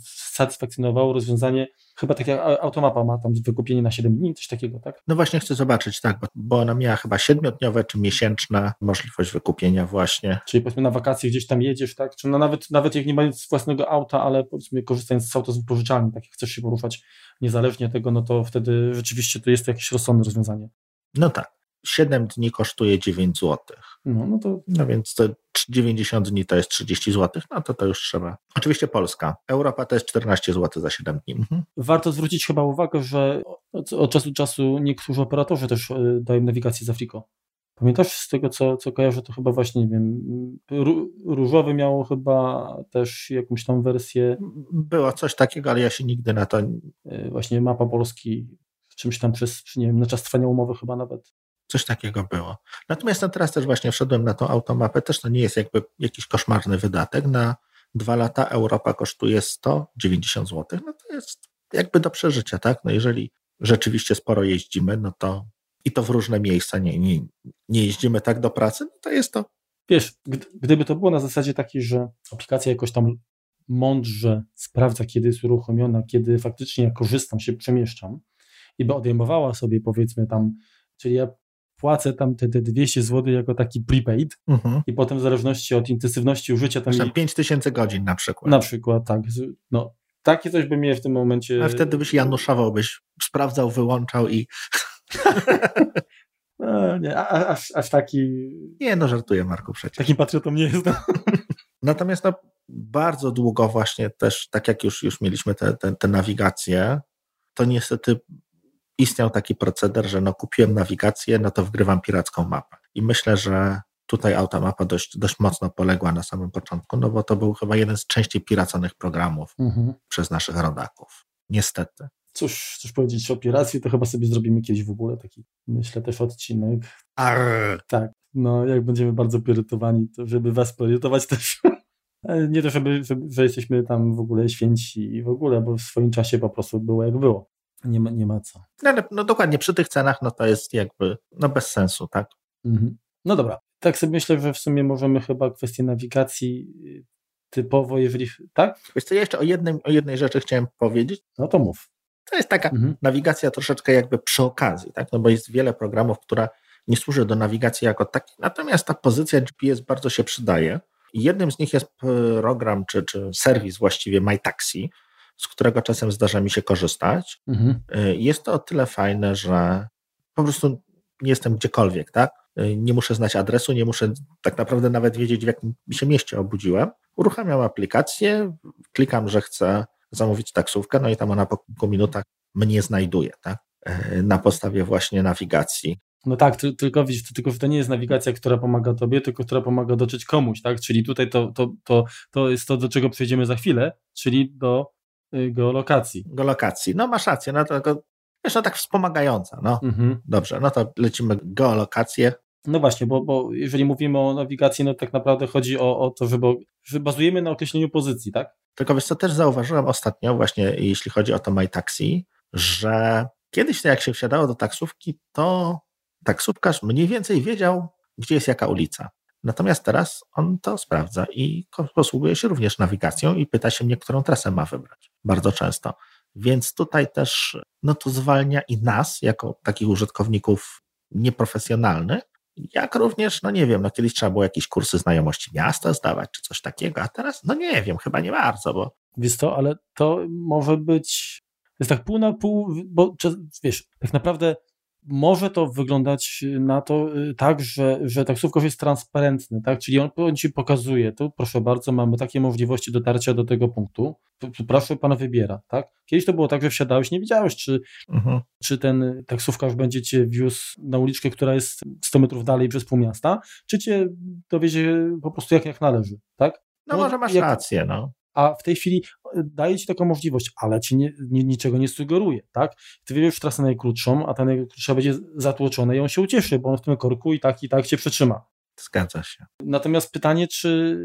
satysfakcjonowało rozwiązanie, chyba tak jak Automapa ma tam wykupienie na 7 dni, coś takiego, tak? No właśnie chcę zobaczyć, tak, bo, bo ona miała chyba siedmiodniowe czy miesięczne możliwość wykupienia właśnie. Czyli powiedzmy na wakacje gdzieś tam jedziesz, tak? Czy no nawet, nawet jak nie mając własnego auta, ale powiedzmy korzystając z auta z wypożyczalni, tak jak chcesz się poruszać niezależnie od tego, no to wtedy rzeczywiście to jest to jakieś rozsądne rozwiązanie. No tak. 7 dni kosztuje 9 zł. No, no, to... no więc to 90 dni to jest 30 zł, no to to już trzeba. Oczywiście Polska. Europa to jest 14 zł za 7 dni. Mhm. Warto zwrócić chyba uwagę, że od, od, czasu do czasu niektórzy operatorzy też e, dają nawigację z Afriko. Pamiętasz z tego, co, co kojarzę, to chyba właśnie, nie wiem, różowy miało chyba też jakąś tam wersję. Było coś takiego, ale ja się nigdy na to... E, właśnie mapa Polski czymś tam przez, nie wiem, na czas trwania umowy chyba nawet Coś takiego było. Natomiast no teraz też właśnie wszedłem na tą automapę, też to nie jest jakby jakiś koszmarny wydatek. Na dwa lata Europa kosztuje 190 zł, no to jest jakby do przeżycia, tak? No jeżeli rzeczywiście sporo jeździmy, no to i to w różne miejsca, nie, nie, nie jeździmy tak do pracy, no to jest to. Wiesz, gdyby to było na zasadzie takiej, że aplikacja jakoś tam mądrze sprawdza, kiedy jest uruchomiona, kiedy faktycznie ja korzystam, się przemieszczam i by odejmowała sobie powiedzmy tam, czyli ja płacę tam te, te 200 zł jako taki prepaid mhm. i potem w zależności od intensywności użycia tam... Masz 5000 godzin na przykład. Na przykład, tak. No, takie coś by mnie w tym momencie... A wtedy byś Januszował, byś sprawdzał, wyłączał i... [LAUGHS] no, nie, aż, aż taki... Nie, no żartuję Marku przecież. Takim patriotą nie jestem. [LAUGHS] Natomiast no, bardzo długo właśnie też, tak jak już, już mieliśmy te, te, te nawigacje, to niestety istniał taki proceder, że no kupiłem nawigację, no to wgrywam piracką mapę. I myślę, że tutaj automapa dość, dość mocno poległa na samym początku, no bo to był chyba jeden z częściej piraconych programów mhm. przez naszych rodaków. Niestety. Cóż, cóż powiedzieć o piracji, to chyba sobie zrobimy kiedyś w ogóle taki, myślę też odcinek. Arr. Tak, no jak będziemy bardzo pirytowani, to żeby was pirytować też. [LAUGHS] Nie to, żeby, żeby, że jesteśmy tam w ogóle święci i w ogóle, bo w swoim czasie po prostu było jak było. Nie ma, nie ma co. No, ale no dokładnie, przy tych cenach no to jest jakby no bez sensu, tak? Mhm. No dobra, tak sobie myślę, że w sumie możemy chyba kwestię nawigacji y, typowo, jeżeli, tak? Wiesz co, ja jeszcze o, jednym, o jednej rzeczy chciałem powiedzieć. No to mów. To jest taka mhm. nawigacja troszeczkę jakby przy okazji, tak? No bo jest wiele programów, która nie służy do nawigacji jako takiej, natomiast ta pozycja GPS bardzo się przydaje. Jednym z nich jest program, czy, czy serwis właściwie MyTaxi, z którego czasem zdarza mi się korzystać. Mhm. Y, jest to o tyle fajne, że po prostu nie jestem gdziekolwiek, tak? Y, nie muszę znać adresu, nie muszę tak naprawdę nawet wiedzieć, w jakim się mieście obudziłem. Uruchamiam aplikację, klikam, że chcę zamówić taksówkę, no i tam ona po kilku minutach mnie znajduje, tak? Y, na podstawie właśnie nawigacji. No tak, tylko widzisz, to, tylko to nie jest nawigacja, która pomaga tobie, tylko która pomaga dotrzeć komuś, tak? Czyli tutaj to, to, to, to jest to, do czego przejdziemy za chwilę, czyli do geolokacji. Geolokacji. No masz rację, no to wiesz, no tak wspomagająca, no. Mhm. Dobrze, no to lecimy geolokację. No właśnie, bo, bo jeżeli mówimy o nawigacji, no tak naprawdę chodzi o, o to, że, bo, że bazujemy na określeniu pozycji, tak? Tylko wiesz co, też zauważyłem ostatnio właśnie, jeśli chodzi o to MyTaxi, że kiedyś jak się wsiadało do taksówki, to taksówkarz mniej więcej wiedział, gdzie jest jaka ulica. Natomiast teraz on to sprawdza i posługuje się również nawigacją i pyta się mnie, którą trasę ma wybrać. Bardzo często. Więc tutaj też no to zwalnia i nas, jako takich użytkowników nieprofesjonalnych, jak również, no nie wiem, no kiedyś trzeba było jakieś kursy znajomości miasta zdawać, czy coś takiego, a teraz, no nie wiem, chyba nie bardzo, bo... Wiesz to, ale to może być, jest tak pół na pół, bo wiesz, tak naprawdę może to wyglądać na to y, tak, że, że taksówkarz jest transparentny, tak? Czyli on, on ci pokazuje, tu proszę bardzo, mamy takie możliwości dotarcia do tego punktu, proszę pana wybiera, tak? Kiedyś to było tak, że wsiadałeś, nie wiedziałeś, czy, mhm. czy ten taksówkarz będzie cię wiózł na uliczkę, która jest 100 metrów dalej przez pół miasta, czy cię dowiezie po prostu jak, jak należy, tak? No, no może masz jak, rację, no a w tej chwili e, daje ci taką możliwość, ale ci nie, nie, niczego nie sugeruje, tak? Ty wybierzesz trasę najkrótszą, a ta najkrótsza będzie zatłoczona i on się ucieszy, bo on w tym korku i tak, i tak cię przetrzyma. Zgadza się. Natomiast pytanie, czy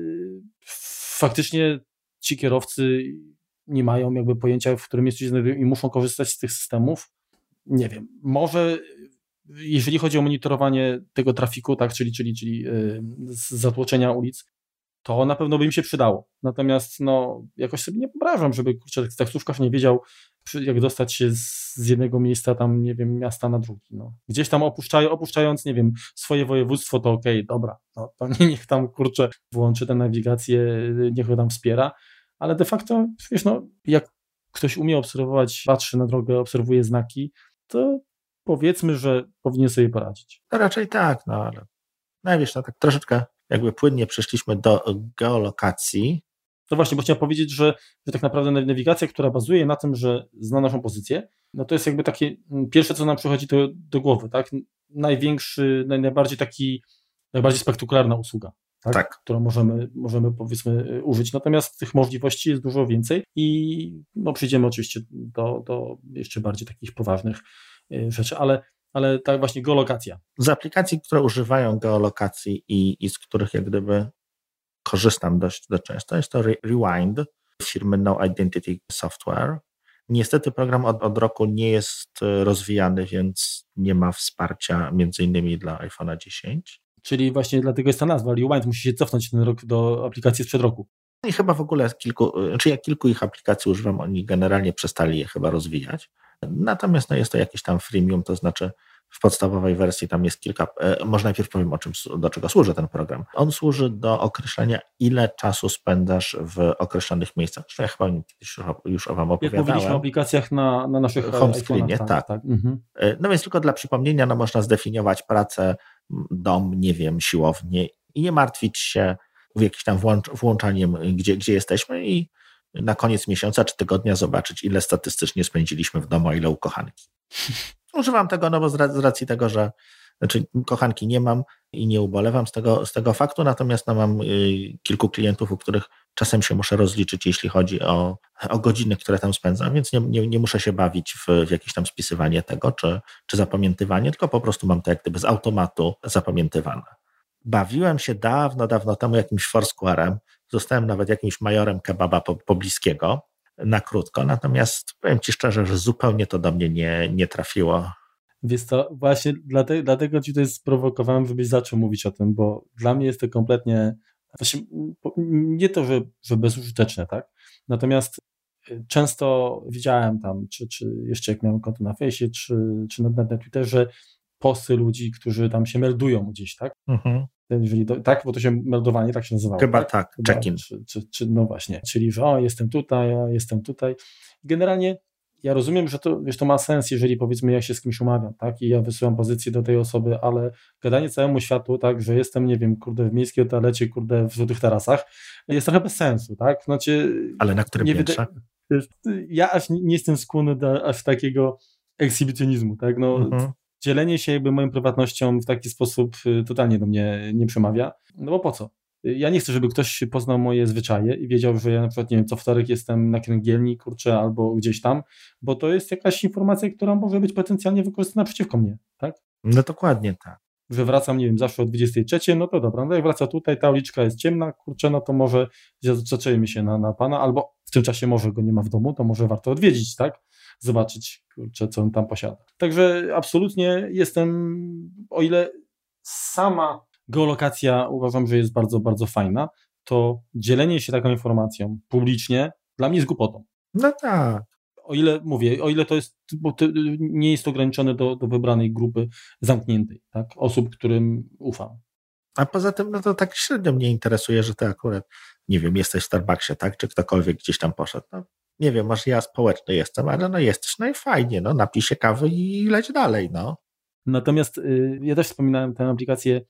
faktycznie ci kierowcy nie mają jakby pojęcia, w którym miejscu się znajdują i muszą korzystać z tych systemów? Nie wiem. Może jeżeli chodzi o monitorowanie tego trafiku, tak, czyli, czyli, czyli yy, zatłoczenia ulic, to na pewno by mi się przydało. Natomiast no, jakoś sobie nie wyobrażam, żeby kurczę, taksówkarz nie wiedział, jak dostać się z jednego miejsca tam, nie wiem, miasta na drugi. No. Gdzieś tam opuszczają, opuszczając, nie wiem, swoje województwo, to okej, okay, dobra, no, to niech tam, kurczę, włączy tę nawigację, niech go tam wspiera, ale de facto, wiesz, no, jak ktoś umie obserwować, patrzy na drogę, obserwuje znaki, to powiedzmy, że powinien sobie poradzić. No raczej tak, no ale no wiesz, no tak troszeczkę jakby płynnie przeszliśmy do geolokacji. No właśnie, bo chciałem powiedzieć, że, że tak naprawdę nawigacja, która bazuje na tym, że zna naszą pozycję, no to jest jakby takie mm, pierwsze, co nam przychodzi do, do głowy, tak? Największy, najbardziej taki, najbardziej spektakularna usługa. Tak, tak. którą możemy, możemy powiedzmy użyć. Natomiast tych możliwości jest dużo więcej i no, przyjdziemy oczywiście do, do jeszcze bardziej takich poważnych y, rzeczy, ale ale tak właśnie geolokacja. Z aplikacji, które używają geolokacji i, i z których jak gdyby korzystam dość, dość często, jest to Rewind firmy No Identity Software. Niestety program od, od roku nie jest e, rozwijany, więc nie ma wsparcia między innymi dla iPhone'a 10. Czyli właśnie dlatego jest ta nazwa Rewind, musi się cofnąć ten rok do aplikacji sprzed roku. I chyba w ogóle kilku, e, znaczy ja kilku ich aplikacji używam, oni generalnie przestali je chyba rozwijać. Natomiast no, jest to jakiś tam freemium, to znaczy w podstawowej wersji tam jest kilka. E, może najpierw powiem, o czym, do czego służy ten program. On służy do określenia, ile czasu spędzasz w określonych miejscach. Ja chyba już, już o Wam opowiadałem. Jak mówiliśmy o aplikacjach na, na naszych home screenie, tak. tak. tak. Mhm. E, no więc tylko dla przypomnienia, no można zdefiniować pracę, dom, nie wiem, siłownię i nie martwić się w jakimś tam włącz, włączaniem, gdzie, gdzie jesteśmy i na koniec miesiąca czy tygodnia zobaczyć, ile statystycznie spędziliśmy w domu, a ile u kochanki. [LAUGHS] Używam tego, no bo z racji tego, że znaczy kochanki nie mam i nie ubolewam z tego, z tego faktu, natomiast no, mam y, kilku klientów, u których czasem się muszę rozliczyć, jeśli chodzi o, o godziny, które tam spędzam, więc nie, nie, nie muszę się bawić w, w jakieś tam spisywanie tego, czy, czy zapamiętywanie, tylko po prostu mam to jak gdyby z automatu zapamiętywane. Bawiłem się dawno, dawno temu jakimś Foursquare'em, zostałem nawet jakimś majorem kebaba pobliskiego na krótko, natomiast powiem Ci szczerze, że zupełnie to do mnie nie, nie trafiło. Więc to właśnie dlatego, dlatego Ci to sprowokowałem, żebyś zaczął mówić o tym, bo dla mnie jest to kompletnie, właśnie nie to, że, że bezużyteczne, tak? Natomiast y, często widziałem tam, czy, czy jeszcze jak miałem konto na fejsie, czy, czy na, na Twitterze, posty ludzi, którzy tam się meldują gdzieś, tak? Mhm. Jeżeli do, tak, bo to się meldowanie tak się nazywało. Chyba tak, tak check-in. Czy, czy, czy, no właśnie, czyli że o, jestem tutaj, o, jestem tutaj. Generalnie ja rozumiem, że to, wiesz, to ma sens, jeżeli powiedzmy ja się z kimś umawiam, tak, i ja wysyłam pozycję do tej osoby, ale gadanie całemu światu, tak, że jestem, nie wiem, kurde, w miejskiej toalecie, kurde, w złotych tarasach, jest trochę bez sensu, tak, znaczy... Ale na którym nie piętrze? Ja aż nie jestem skłonny do aż takiego ekshibicjonizmu, tak, no... Mhm dzielenie się jakby moją prywatnością w taki sposób y, totalnie do mnie nie przemawia. No bo po co? Ja nie chcę, żeby ktoś poznał moje zwyczaje i wiedział, że ja na przykład, nie wiem, co wtorek jestem na kręgielni, kurczę, albo gdzieś tam, bo to jest jakaś informacja, która może być potencjalnie wykorzystana przeciwko mnie, tak? No dokładnie tak. Że wracam, nie wiem, zawsze o 23, no to dobra, no jak wraca tutaj, ta uliczka jest ciemna, kurczę, no to może zaczęjmy się na, na pana, albo w tym czasie może go nie ma w domu, to może warto odwiedzić, tak? Zobaczyć, kurczę, co on tam posiada. Także absolutnie jestem, o ile sama geolokacja uważam, że jest bardzo, bardzo fajna, to dzielenie się taką informacją publicznie dla mnie jest głupotą. No tak. O ile mówię, o ile to jest, bo to nie jest ograniczone do, do wybranej grupy zamkniętej, tak? osób, którym ufam. A poza tym, no to tak średnio mnie interesuje, że ty akurat, nie wiem, jesteś w Starbucksie, tak? Czy ktokolwiek gdzieś tam poszedł. No, nie wiem, może ja społeczny jestem, ale no jesteś, no i fajnie, no napij się kawy i leć dalej, no. Natomiast y, ja też wspominałem tę aplikację,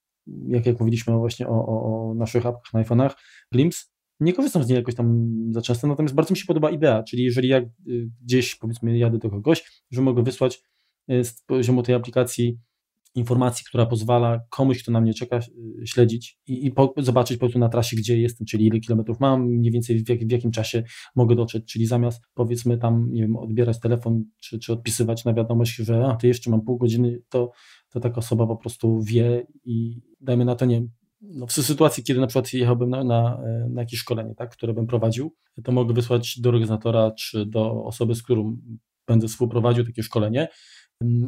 jak, jak mówiliśmy właśnie o, o, o naszych apkach na iPhone'ach, Glimpse. Nie korzystam z niej jakoś tam za często, natomiast bardzo mi się podoba idea, czyli jeżeli ja y, gdzieś powiedzmy jadę do kogoś, że mogę wysłać y, z poziomu tej aplikacji informacji, która pozwala komuś, kto na mnie czeka, y, śledzić i, i po, zobaczyć po prostu na trasie, gdzie jestem, czyli ile kilometrów mam, mniej więcej w, jak, w, jakim czasie mogę dotrzeć, czyli zamiast powiedzmy tam, nie wiem, odbierać telefon, czy, czy odpisywać na wiadomość, że a, to jeszcze mam pół godziny, to, to taka osoba po prostu wie i dajmy na to, nie no w sytuacji, kiedy na przykład jechałbym na, na, na jakieś szkolenie, tak, które bym prowadził, to mogę wysłać do organizatora, czy do osoby, z którą będę współprowadził takie szkolenie,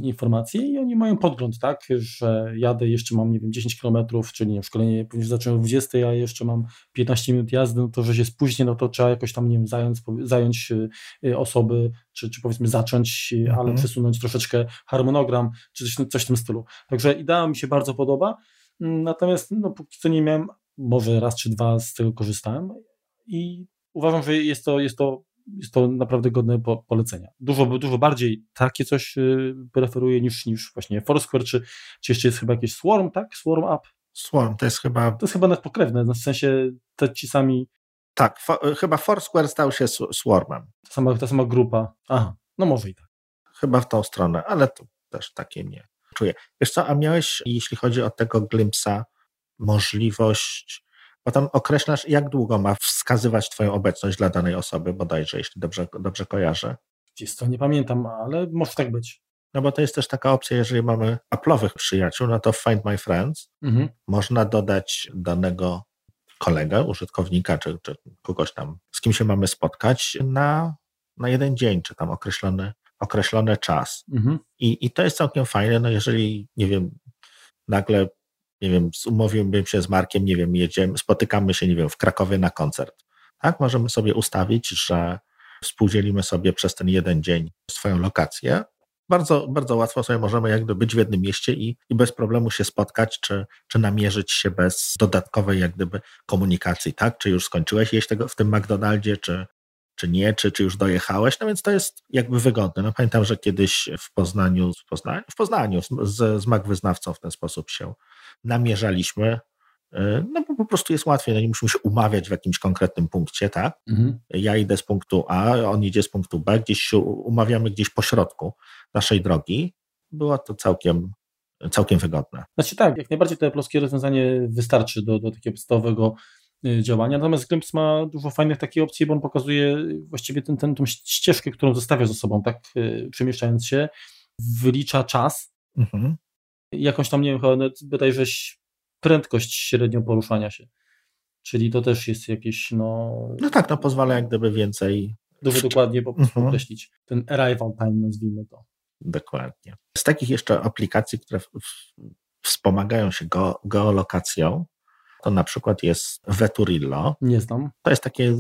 informacje i oni mają podgląd, tak, że jadę, jeszcze mam, nie wiem, 10 kilometrów, czyli nie wiem, szkolenie powinien zacząć o 20, a jeszcze mam 15 minut jazdy, no to, że się spóźnię, no to trzeba jakoś tam, nie wiem, zająć, zająć y, y, osoby, czy, czy powiedzmy zacząć, y, mhm. ale przesunąć troszeczkę harmonogram, czy coś, coś w tym stylu. Także idea mi się bardzo podoba, mm, natomiast no póki co nie miałem, może raz czy dwa z tego korzystałem i uważam, że jest to, jest to jest to naprawdę godne po, polecenia. Dużo, dużo bardziej takie coś y, preferuję niż, niż właśnie Foursquare, czy, czy jeszcze jest chyba jakieś Swarm, tak? Swarm Up? Swarm, to jest chyba... To jest chyba nawet pokrewne, w sensie te ci sami... Tak, for, chyba Foursquare stał się Swarmem. Ta sama, ta sama grupa. Aha, no może i tak. Chyba w tą stronę, ale to też takie nie czuję. Wiesz co, a miałeś, jeśli chodzi o tego Glimpsa, możliwość bo tam określasz, jak długo ma wskazywać Twoją obecność dla danej osoby, bodajże, jeśli dobrze, dobrze kojarzę. Gdzieś to nie pamiętam, ale może tak być. No bo to jest też taka opcja, jeżeli mamy Apple'owych przyjaciół, no to Find My Friends mhm. można dodać danego kolegę, użytkownika, czy, czy kogoś tam, z kim się mamy spotkać na, na jeden dzień, czy tam określony, określony czas. Mhm. I, I to jest całkiem fajne, no jeżeli, nie wiem, nagle nie wiem, umówiłbym się z Markiem, nie wiem, jedziemy, spotykamy się, nie wiem, w Krakowie na koncert. Tak, możemy sobie ustawić, że współdzielimy sobie przez ten jeden dzień swoją lokację. Bardzo, bardzo łatwo sobie możemy jakby być w jednym mieście i, i bez problemu się spotkać, czy, czy namierzyć się bez dodatkowej jak gdyby komunikacji, tak? Czy już skończyłeś jeść tego w tym McDonaldzie, czy, czy nie, czy, czy już dojechałeś, no więc to jest jakby wygodne. No pamiętam, że kiedyś w Poznaniu, w Poznaniu, w Poznaniu z, z Mac wyznawcą w ten sposób się namierzaliśmy, e, no bo po prostu jest łatwiej, no nie musimy się umawiać w jakimś konkretnym punkcie, tak? Mhm. Ja idę z punktu A, on idzie z punktu B, gdzieś się umawiamy gdzieś po środku naszej drogi. Było to całkiem, całkiem wygodne. Znaczy tak, jak najbardziej to polskie rozwiązanie wystarczy do, do takiego podstawowego działania. Natomiast Glimpse ma dużo fajnych takich opcji, bo on pokazuje właściwie ten, ten, tą ścieżkę, którą zostawia za sobą, tak y, przemieszczając się, wylicza czas, mhm jakąś tam, nie wiem, chyba bodajże prędkość średnią poruszania się. Czyli to też jest jakieś, no... No tak, no pozwala jak gdyby więcej... Dużo dokładnie po prostu mhm. określić ten arrival time, nazwijmy to. Dokładnie. Z takich jeszcze aplikacji, które wspomagają się go, geolokacją, to na przykład jest Veturillo. Nie znam. To jest takie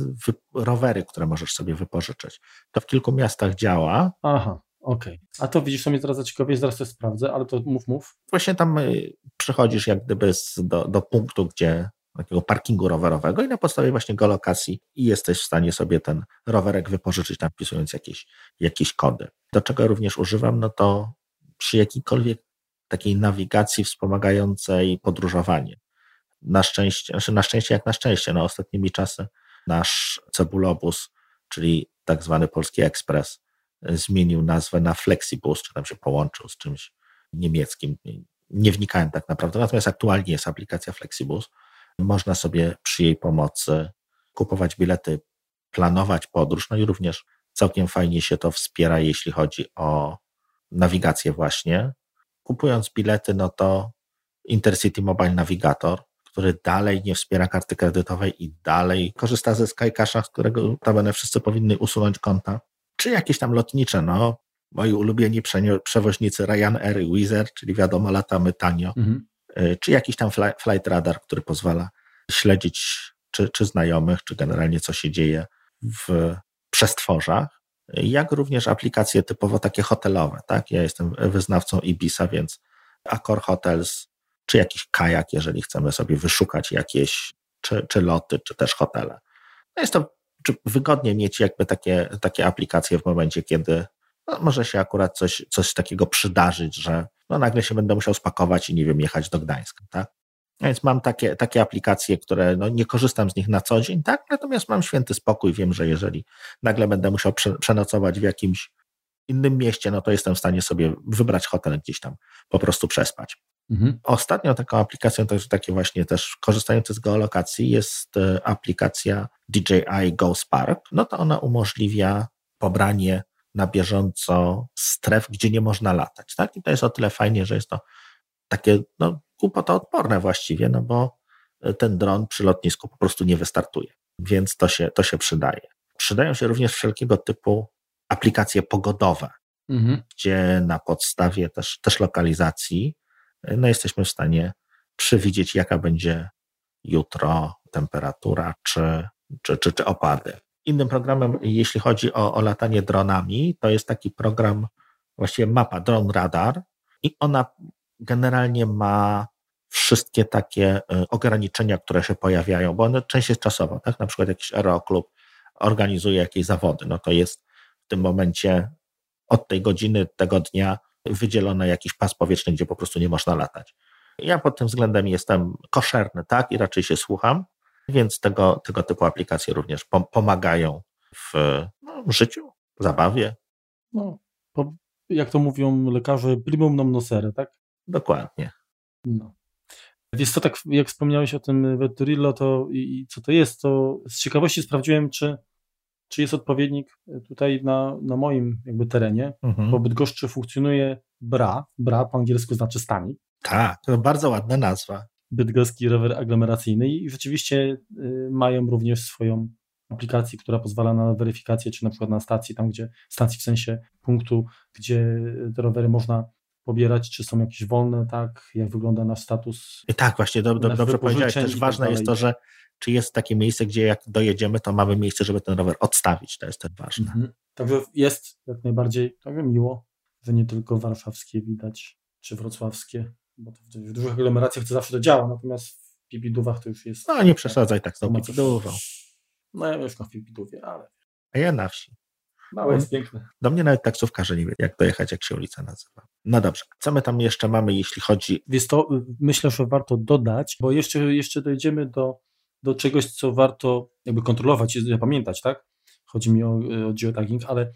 rowery, które możesz sobie wypożyczyć. To w kilku miastach działa. Aha. Okej. Okay. A to widzisz, to mnie teraz zaciekawie, zaraz to sprawdzę, ale to mów, mów. Właśnie tam y, przychodzisz jak gdyby do, do punktu, gdzie takiego parkingu rowerowego i na podstawie właśnie geolokacji i jesteś w stanie sobie ten rowerek wypożyczyć, tam wpisując jakieś, jakieś kody. Do czego również używam, no to przy jakiejkolwiek takiej nawigacji wspomagającej podróżowanie. Na szczęście, znaczy na szczęście jak na szczęście, no ostatnimi czasy nasz cebulobus, czyli tak zwany Polski Ekspres, zmienił nazwę na Flexibus, czy tam się połączył z czymś niemieckim. Nie wnikałem tak naprawdę, natomiast aktualnie jest aplikacja Flexibus. Można sobie przy jej pomocy kupować bilety, planować podróż, no i również całkiem fajnie się to wspiera, jeśli chodzi o nawigację właśnie. Kupując bilety, no to Intercity Mobile Navigator, który dalej nie wspiera karty kredytowej i dalej korzysta ze Skycasha, z którego tabelę wszyscy powinny usunąć konta czy jakieś tam lotnicze, no, moi ulubieni przewoźnicy Ryanair i Wizz czyli wiadomo, latamy tanio, mhm. Y, czy jakiś tam flight radar, który pozwala śledzić czy, czy znajomych, czy generalnie co się dzieje w przestworzach, jak również aplikacje typowo takie hotelowe, tak? Ja jestem wyznawcą Ibisa, więc Accor Hotels, czy jakiś kajak, jeżeli chcemy sobie wyszukać jakieś, czy, czy loty, czy też hotele. No jest to wygodnie mieć jakby takie, takie aplikacje w momencie, kiedy no, może się akurat coś, coś takiego przydarzyć, że no, nagle się będę musiał spakować i nie wiem, jechać do Gdańska, tak? Więc mam takie, takie aplikacje, które no, nie korzystam z nich na co dzień, tak? Natomiast mam święty spokój, wiem, że jeżeli nagle będę musiał prze, przenocować w jakimś innym mieście, no to jestem w stanie sobie wybrać hotel gdzieś tam, po prostu przespać. Mhm. Ostatnią taką aplikacją, to takie właśnie też korzystające z geolokacji, jest e, aplikacja DJI Go Spark. No to ona umożliwia pobranie na bieżąco stref, gdzie nie można latać. Tak? I to jest o tyle fajnie, że jest to takie no, odporne właściwie, no bo e, ten dron przy lotnisku po prostu nie wystartuje. Więc to się, to się przydaje. Przydają się również wszelkiego typu aplikacje pogodowe. mhm. gdzie na podstawie też, też lokalizacji no jesteśmy w stanie przewidzieć, jaka będzie jutro temperatura czy, czy, czy, czy opady. Innym programem, jeśli chodzi o, o latanie dronami, to jest taki program, właściwie mapa Drone Radar i ona generalnie ma wszystkie takie y, ograniczenia, które się pojawiają, bo one część jest czasowo, tak? Na przykład jakiś aeroklub organizuje jakieś zawody, no to jest w tym momencie od tej godziny, tego dnia wydzielony jakiś pas powietrzny, gdzie po prostu nie można latać. Ja pod tym względem jestem koszerny, tak, i raczej się słucham, więc tego, tego typu aplikacje również pomagają w no, życiu, zabawie. No, jak to mówią lekarze, primum non nocere, tak? Dokładnie. No. Wiesz co, tak jak wspomniałeś o tym Vetturillo to i, i co to jest, to z ciekawości sprawdziłem, czy, czy jest odpowiednik tutaj na, na moim jakby terenie, mhm. bo Bydgoszczy funkcjonuje BRA, BRA po angielsku znaczy stanik. Tak, to bardzo ładna nazwa. Bydgoski rower aglomeracyjny i rzeczywiście y, mają również swoją aplikację, która pozwala na weryfikację, czy na przykład na stacji, tam gdzie, stacji w sensie punktu, gdzie te rowery można pobierać, czy są jakieś wolne, tak, jak wygląda nasz status. I tak, właśnie, do, do, dobrze powiedziałeś. Też tak ważne jest to, że czy jest takie miejsce, gdzie jak dojedziemy, to mamy miejsce, żeby ten rower odstawić, to jest też ważne. Mhm. Także jest jak najbardziej także miło, że nie tylko warszawskie widać, czy wrocławskie, bo w dużych aglomeracjach to zawsze to działa, natomiast w Pipidówach to już jest... No nie przesadzaj tak z tą Pipidówą. No ja mieszkam w Pipidówie, ale... A ja na wsi. Małe jest piękne. Do mnie nawet taksówkarze nie wie, jak dojechać, jak się ulica nazywa. No dobrze, co my tam jeszcze mamy, jeśli chodzi... Więc to myślę, że warto dodać, bo jeszcze, jeszcze dojdziemy do, do czegoś, co warto jakby kontrolować i zapamiętać, tak? Chodzi mi o, o geotagging, ale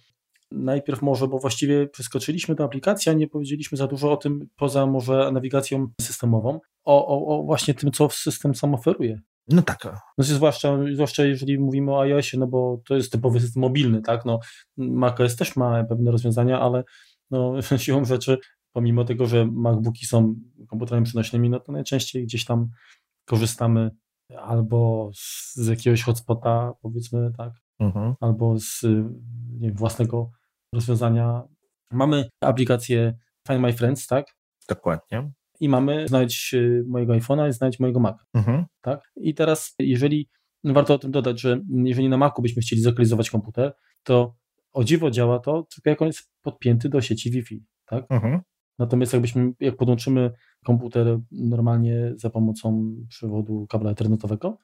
najpierw może, bo właściwie przeskoczyliśmy do aplikacji, a nie powiedzieliśmy za dużo o tym, poza może nawigacją systemową, o, o, o właśnie tym, co system sam oferuje. No tak. No, zwłaszcza, zwłaszcza jeżeli mówimy o iOSie, no bo to jest typowy system mobilny, tak? No, macOS też ma pewne rozwiązania, ale no, [LAUGHS] siłą rzeczy, pomimo tego, że MacBooki są komputerami przenośnymi, no to najczęściej gdzieś tam korzystamy albo z, z jakiegoś hotspota, powiedzmy, tak, mhm. albo z nie, własnego rozwiązania. Mamy aplikację Find My Friends, tak? Dokładnie i mamy znaleźć y, mojego iPhone'a i znaleźć mojego Maca. Mhm. Tak? I teraz, jeżeli no warto o tym dodać, że jeżeli na Macu byśmy chcieli zlokalizować komputer, to o dziwo działa to, tylko jak on jest podpięty do sieci Wi-Fi. Tak? Mhm. Natomiast jakbyśmy, jak podłączymy komputer normalnie za pomocą przewodu kabla ethernetowego,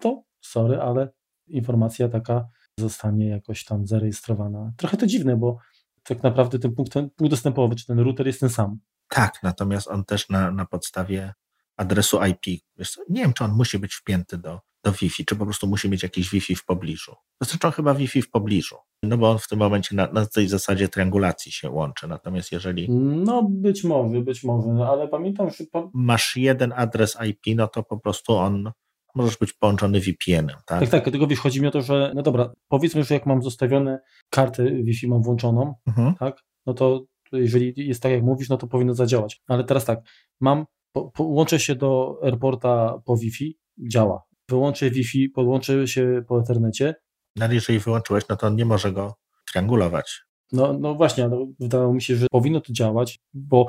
to sorry, ale informacja taka zostanie jakoś tam zarejestrowana. Trochę to dziwne, bo tak naprawdę ten punkt, ten punkt dostępowy, czy ten router jest ten sam. Tak, natomiast on też na, na podstawie adresu IP, wiesz, nie wiem, czy on musi być wpięty do, do Wi-Fi, czy po prostu musi mieć jakiś Wi-Fi w pobliżu. Zresztą chyba Wi-Fi w pobliżu, no bo on w tym momencie na, na tej zasadzie triangulacji się łączy, natomiast jeżeli... No być może, być może, no, ale pamiętam, że... Masz jeden adres IP, no to po prostu on możesz być połączony VPN-em, tak? Tak, tak, dlatego wiesz, chodzi mi o to, że no dobra, powiedzmy, że jak mam zostawione kartę Wi-Fi, mam włączoną, mhm. tak, no to jeżeli jest tak jak mówisz, no to powinno zadziałać. Ale teraz tak, mam, po, połączę się do airporta po Wi-Fi, działa. Wyłączę Wi-Fi, podłączę się po Ethernecie. Ale jeżeli wyłączyłeś, no to on nie może go triangulować. No, no właśnie, no, wydawało mi się, że powinno to działać, bo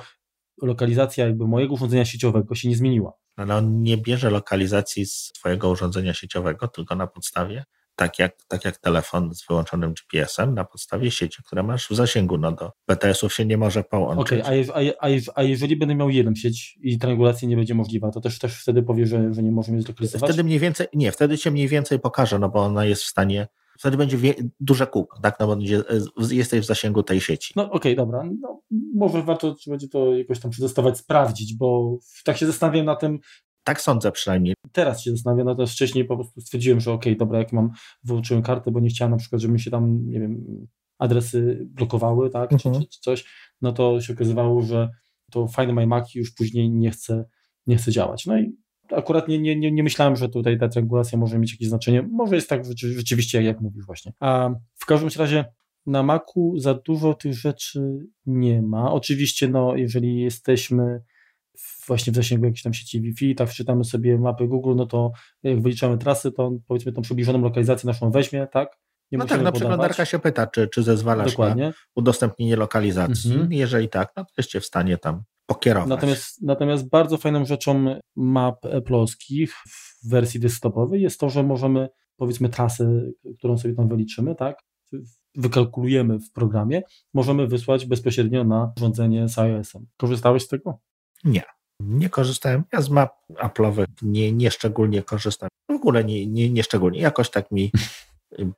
lokalizacja jakby mojego urządzenia sieciowego się nie zmieniła. Ale on nie bierze lokalizacji z twojego urządzenia sieciowego, tylko na podstawie tak jak, tak jak telefon z wyłączonym GPS-em na podstawie sieci, które masz w zasięgu. No do BTS-ów się nie może połączyć. Okej, okay, a, a, a, jeżeli będę miał jedną sieć i triangulacja nie będzie możliwa, to też, też wtedy powie, że, że nie możemy zlokalizować? Wtedy mniej więcej, nie, wtedy cię mniej więcej pokaże, no bo ona jest w stanie, wtedy będzie wie, duże kółko, tak, no bo będzie, jesteś w zasięgu tej sieci. No okej, okay, dobra, no, może warto będzie to jakoś tam przetestować, sprawdzić, bo tak się zastanawiam na tym, tak sądzę przynajmniej. Teraz się zastanawiam, natomiast wcześniej po prostu stwierdziłem, że okej, okay, dobra, jak mam, wyłączyłem kartę, bo nie chciałem na przykład, żeby mi się tam, nie wiem, adresy blokowały, tak, mhm. czy, czy, coś, no to się okazywało, że to My Mac już później nie chce, nie chce działać. No i akurat nie, nie, nie myślałem, że tutaj ta triangulacja może mieć jakieś znaczenie. Może jest tak rzeczywiście, jak mówisz właśnie. A w każdym razie na Macu za dużo tych rzeczy nie ma. Oczywiście, no, jeżeli jesteśmy właśnie w zasięgu jakiejś tam sieci Wi-Fi, tak wczytamy sobie mapy Google, no to jak wyliczamy trasy, to powiedzmy tą przybliżoną lokalizację naszą weźmie, tak? nie no tak, podawać. przeglądarka się pyta, czy, czy zezwalasz Dokładnie. na udostępnienie lokalizacji. Mhm. Jeżeli tak, no to jesteście w stanie tam pokierować. Natomiast, natomiast bardzo fajną rzeczą map Apple'owskich w wersji desktopowej jest to, że możemy, powiedzmy, trasę, którą sobie tam wyliczymy, tak, wykalkulujemy w programie, możemy wysłać bezpośrednio na urządzenie z iOS-em. Korzystałeś z tego? Nie korzystałem. Ja z map Apple'owych nie, nie szczególnie korzystam. W ogóle nie, nie, nie szczególnie. Jakoś tak mi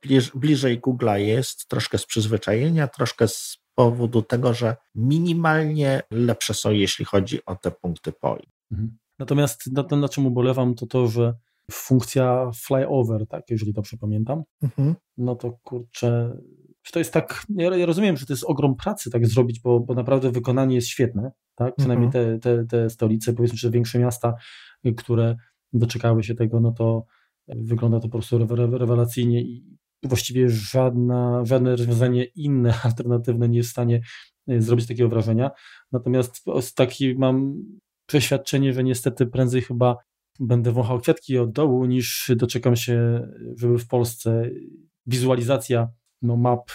bliż, bliżej Google'a jest, troszkę z przyzwyczajenia, troszkę z powodu tego, że minimalnie lepsze są, jeśli chodzi o te punkty POI. Mhm. Natomiast na, na czym ubolewam, to to, że funkcja flyover, tak, jeżeli dobrze pamiętam, Mhm. no to kurczę, to jest tak, ja, ja rozumiem, że to jest ogrom pracy tak zrobić, bo, bo naprawdę wykonanie jest świetne, tak, przynajmniej te, te, te stolice, powiedzmy, że większe miasta, y, które doczekały się tego, no to wygląda to po prostu rewe- rewelacyjnie i właściwie żadna, żadne rozwiązanie inne, [LAUGHS] alternatywne nie jest w stanie y, zrobić takiego wrażenia. Natomiast z taki mam przeświadczenie, że niestety prędzej chyba będę wąchał kwiatki od dołu, niż doczekam się, żeby w Polsce wizualizacja no, map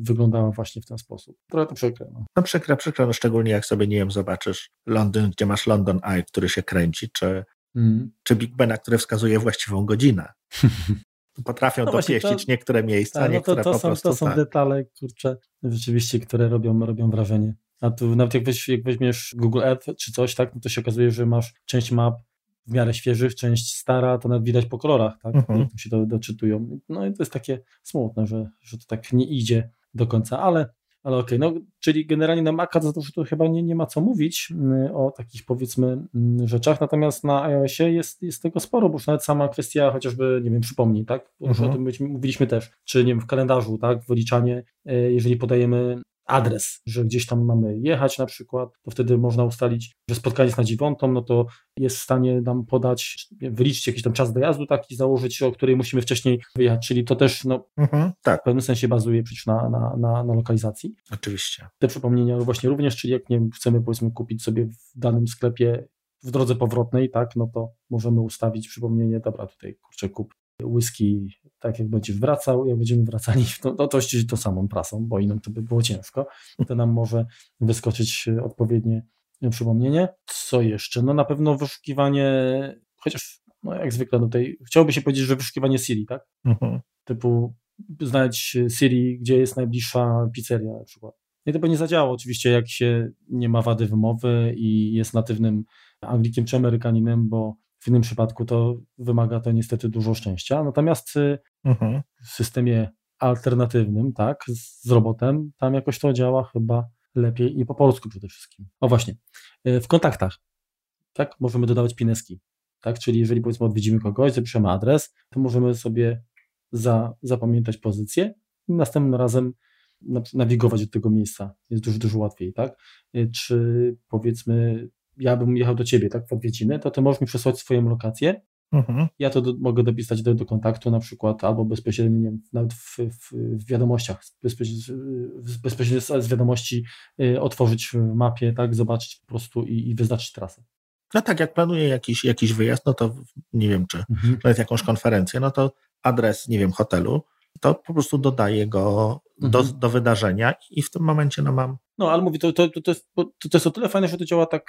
wyglądała właśnie w ten sposób. Trochę to przykre. No. No przykre, przykre, no szczególnie jak sobie, nie wiem, zobaczysz Londyn, gdzie masz London Eye, który się kręci, czy, Mm. czy Big Bena, który wskazuje właściwą godzinę. [LAUGHS] Potrafią No dopieścić to- niektóre miejsca, Tak, no to, niektóre to, po są, prostu to są tak. detale, kurczę, rzeczywiście, które robią, robią wrażenie. A tu nawet jak, weź, jak weźmiesz Google Earth czy coś, tak, no to się okazuje, że masz część map w miarę świeżych, część stara, to nawet widać po kolorach, tak, Mhm. się do, doczytują. No i to jest takie smutne, że, że to tak nie idzie do końca, ale, ale okej, no czyli generalnie na Maca to, to, to chyba nie, nie ma co mówić y, o takich powiedzmy y, rzeczach, natomiast na iOSie jest, jest tego sporo, bo już nawet sama kwestia chociażby, nie wiem, przypomnij, tak, bo już Mhm. o tym mówiliśmy też, czy nie wiem, w kalendarzu, tak, wyliczanie, y, jeżeli podajemy adres, że gdzieś tam mamy jechać na przykład, to wtedy można ustalić, że spotkanie jest na dziewiątą, no to jest w stanie nam podać, wyliczyć jakiś tam czas dojazdu taki, założyć, o której musimy wcześniej wyjechać, czyli to też no, Mhm, tak, w pewnym sensie bazuje przecież na, na, na, na lokalizacji. oczywiście. Te przypomnienia właśnie również, czyli jak nie wiem, chcemy powiedzmy kupić sobie w danym sklepie w drodze powrotnej, tak, no to możemy ustawić przypomnienie, dobra, tutaj kurczę kup whisky, tak jak będziesz wracał, jak będziemy wracali, to, to, to ściśle tą samą prasą, bo innym to by było ciężko, to nam może wyskoczyć odpowiednie przypomnienie. Co jeszcze? No na pewno wyszukiwanie, chociaż no jak zwykle tutaj, chciałoby się powiedzieć, że wyszukiwanie Siri, tak? Mhm. typu znajdź Siri, gdzie jest najbliższa pizzeria na przykład. I to by nie zadziałało oczywiście, jak się nie ma wady wymowy i jest natywnym Anglikiem czy Amerykaninem, bo w innym przypadku to wymaga to niestety dużo szczęścia. Natomiast y, Mhm. w systemie alternatywnym, tak, z robotem, tam jakoś to działa chyba lepiej i po polsku przede wszystkim. O właśnie, y, w kontaktach, tak, możemy dodawać pineski, tak, czyli jeżeli powiedzmy odwiedzimy kogoś, zapiszemy adres, to możemy sobie za, zapamiętać pozycję i następnym razem na- nawigować do tego miejsca. Jest dużo, dużo łatwiej, tak? Y, Czy powiedzmy, ja bym jechał do ciebie, tak, w odwiedziny, to ty możesz mi przesłać swoją lokację, Mhm. ja to do, mogę dopisać do, do kontaktu na przykład, albo bezpośrednio, nie wiem, nawet w, w, w wiadomościach, bezpośrednio, z- bezpośrednio z z wiadomości y, otworzyć w mapie, tak, zobaczyć po prostu i, i wyznaczyć trasę. No tak, jak planuję jakiś, jakiś wyjazd, no to nie wiem, czy Mhm. nawet jakąś konferencję, no to adres, nie wiem, hotelu, to po prostu dodaję go do, Mhm. do wydarzenia i w tym momencie no mam No, ale mówię, to, to, to, jest, to, to jest o tyle fajne, że to działa tak,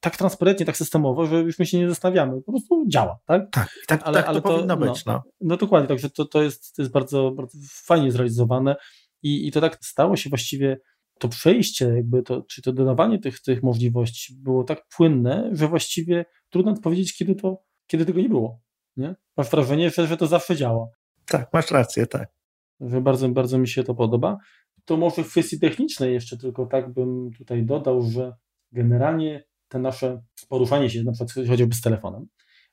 tak transparentnie, tak systemowo, że już my się nie zastanawiamy. Po prostu działa, tak? tak, tak, Ale- tak ale to, to- powinno no. być, no. No dokładnie, także to, to, jest, to jest bardzo, bardzo fajnie zrealizowane i, i to tak stało się właściwie, to przejście, jakby to, czy to dodawanie tych, tych możliwości było tak płynne, że właściwie trudno powiedzieć, kiedy, to, kiedy tego nie było. Nie? Masz wrażenie, że, że to zawsze działa. Tak, masz rację, tak. Że bardzo, bardzo mi się to podoba. To może w kwestii technicznej jeszcze tylko tak bym tutaj dodał, że generalnie te nasze poruszanie się, na przykład chociażby z telefonem,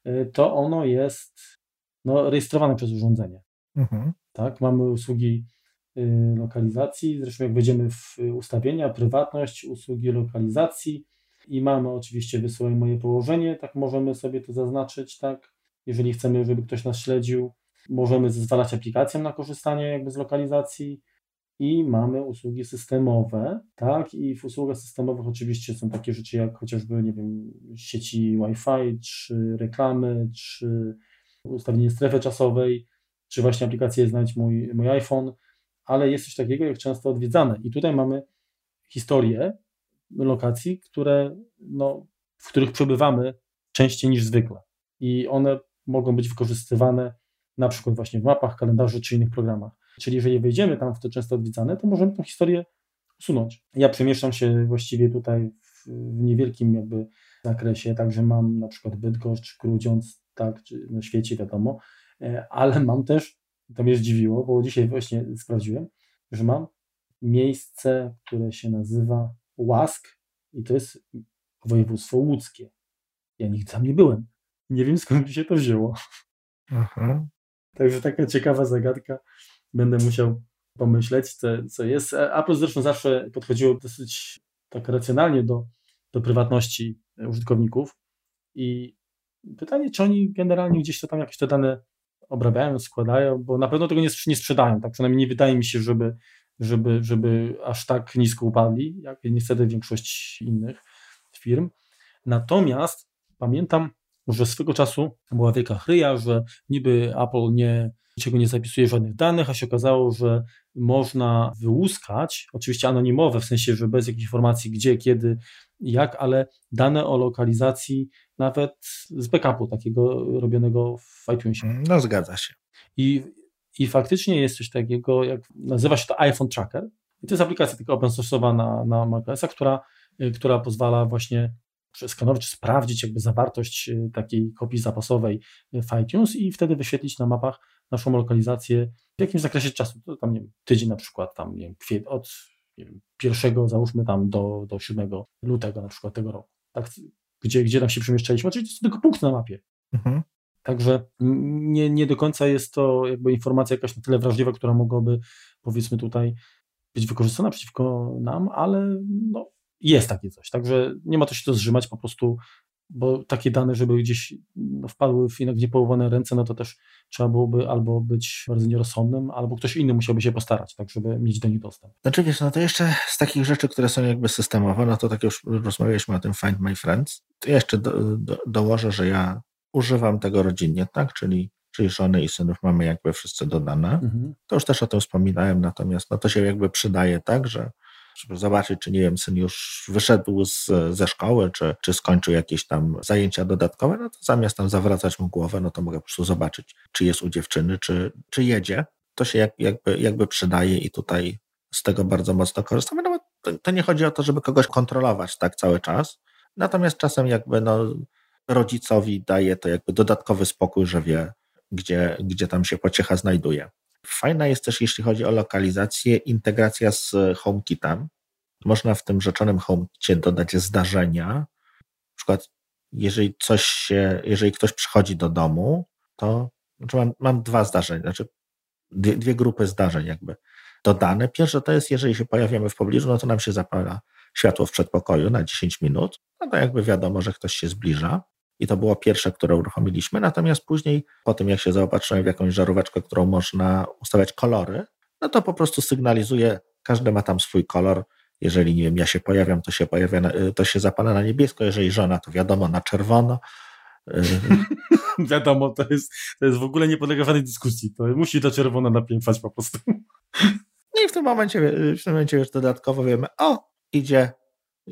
y, to ono jest no, rejestrowane przez urządzenie. Mhm. Tak, mamy usługi y, lokalizacji. Zresztą, jak wejdziemy w ustawienia, prywatność, usługi lokalizacji i mamy oczywiście wysyłaj moje położenie, tak możemy sobie to zaznaczyć, tak. Jeżeli chcemy, żeby ktoś nas śledził, możemy zezwalać aplikacjom na korzystanie jakby z lokalizacji i mamy usługi systemowe, tak, i w usługach systemowych oczywiście są takie rzeczy jak chociażby, nie wiem, sieci Wi-Fi, czy reklamy, czy ustawienie strefy czasowej, czy właśnie aplikację Znajdź mój, mój iPhone, ale jest coś takiego jak często odwiedzane. I tutaj mamy historię lokacji, które, no, w których przebywamy częściej niż zwykle. I one mogą być wykorzystywane na przykład właśnie w mapach, kalendarzu czy innych programach. Czyli jeżeli wejdziemy tam w te często odwiedzane, to możemy tę historię usunąć. Ja przemieszczam się właściwie tutaj w, w niewielkim jakby zakresie, także mam na przykład Bydgoszcz, Grudziądz, tak, czy na świecie wiadomo, e, ale mam też, to mnie zdziwiło, bo dzisiaj właśnie sprawdziłem, że mam miejsce, które się nazywa Łask i to jest województwo łódzkie. Ja nigdy tam nie byłem. Nie wiem skąd mi się to wzięło. Aha. Także taka ciekawa zagadka. Będę musiał pomyśleć, co, co jest. Apple zresztą zawsze podchodziło dosyć tak racjonalnie do, do prywatności użytkowników i pytanie, czy oni generalnie gdzieś to tam jakieś te dane obrabiają, składają, bo na pewno tego nie, nie sprzedają, tak przynajmniej nie wydaje mi się, żeby, żeby, żeby aż tak nisko upadli, jak niestety większość innych firm. Natomiast pamiętam, że swego czasu była wielka chryja, że niby Apple nie, niczego nie zapisuje żadnych danych, a się okazało, że można wyłuskać, oczywiście anonimowe, w sensie, że bez jakichś informacji gdzie, kiedy, jak, ale dane o lokalizacji nawet z backupu takiego robionego w iTunesie. No zgadza się. I, i faktycznie jest coś takiego, jak nazywa się to iPhone Tracker. I to jest aplikacja tylko open source'owa na, na macOSa, która, która pozwala właśnie przeskanować, czy sprawdzić jakby zawartość y, takiej kopii zapasowej w iTunes i wtedy wyświetlić na mapach naszą lokalizację w jakimś zakresie czasu, to tam nie wiem, tydzień na przykład, tam nie wiem, kwiet, od nie wiem, pierwszego załóżmy tam do, do 7 lutego na przykład tego roku, tak, gdzie, gdzie tam się przemieszczaliśmy, oczywiście to są tylko punkty na mapie. Mhm. Także nie, nie do końca jest to jakby informacja jakaś na tyle wrażliwa, która mogłaby powiedzmy tutaj być wykorzystana przeciwko nam, ale no, jest takie coś. Także nie ma to się to zrzymać, po prostu, bo takie dane, żeby gdzieś no, wpadły w niepołowane ręce, no to też trzeba byłoby albo być bardzo nierozsądnym, albo ktoś inny musiałby się postarać, tak, żeby mieć do nich dostęp. Znaczy wiesz, no to jeszcze z takich rzeczy, które są jakby systemowe, no to tak już rozmawialiśmy o tym Find My Friends, to jeszcze do, do, dołożę, że ja używam tego rodzinnie, tak, czyli czyli żony i synów mamy jakby wszyscy dodane. Mhm. To już też o tym wspominałem, natomiast no to się jakby przydaje tak, że żeby zobaczyć, czy nie wiem, syn już wyszedł z, ze szkoły, czy, czy skończył jakieś tam zajęcia dodatkowe, no to zamiast tam zawracać mu głowę, no to mogę po prostu zobaczyć, czy jest u dziewczyny, czy, czy jedzie. To się jak, jakby, jakby przydaje i tutaj z tego bardzo mocno korzystamy. No to, to nie chodzi o to, żeby kogoś kontrolować tak cały czas, natomiast czasem jakby no, rodzicowi daje to jakby dodatkowy spokój, że wie, gdzie, gdzie tam się pociecha znajduje. Fajna jest też, jeśli chodzi o lokalizację, integracja z HomeKitem. Można w tym rzeczonym HomeKicie dodać zdarzenia. Na przykład, jeżeli coś się, jeżeli ktoś przychodzi do domu, to znaczy mam, mam dwa zdarzenia, znaczy dwie, dwie grupy zdarzeń jakby dodane. Pierwsze to jest, jeżeli się pojawiamy w pobliżu, no to nam się zapala światło w przedpokoju na 10 minut, no to jakby wiadomo, że ktoś się zbliża i to było pierwsze, które uruchomiliśmy. Natomiast później, po tym jak się zaopatrzyłem w jakąś żaróweczkę, którą można ustawiać kolory, no to po prostu sygnalizuje, każdy ma tam swój kolor. Jeżeli, nie wiem, ja się pojawiam, to się pojawia, to się zapala na niebiesko, jeżeli żona, to wiadomo, na czerwono. [LAUGHS] wiadomo, to jest, to jest w ogóle nie podlega żadnej dyskusji. To musi to czerwone napiętwać po prostu. [LAUGHS] No i w tym momencie, w tym momencie już dodatkowo wiemy, o, idzie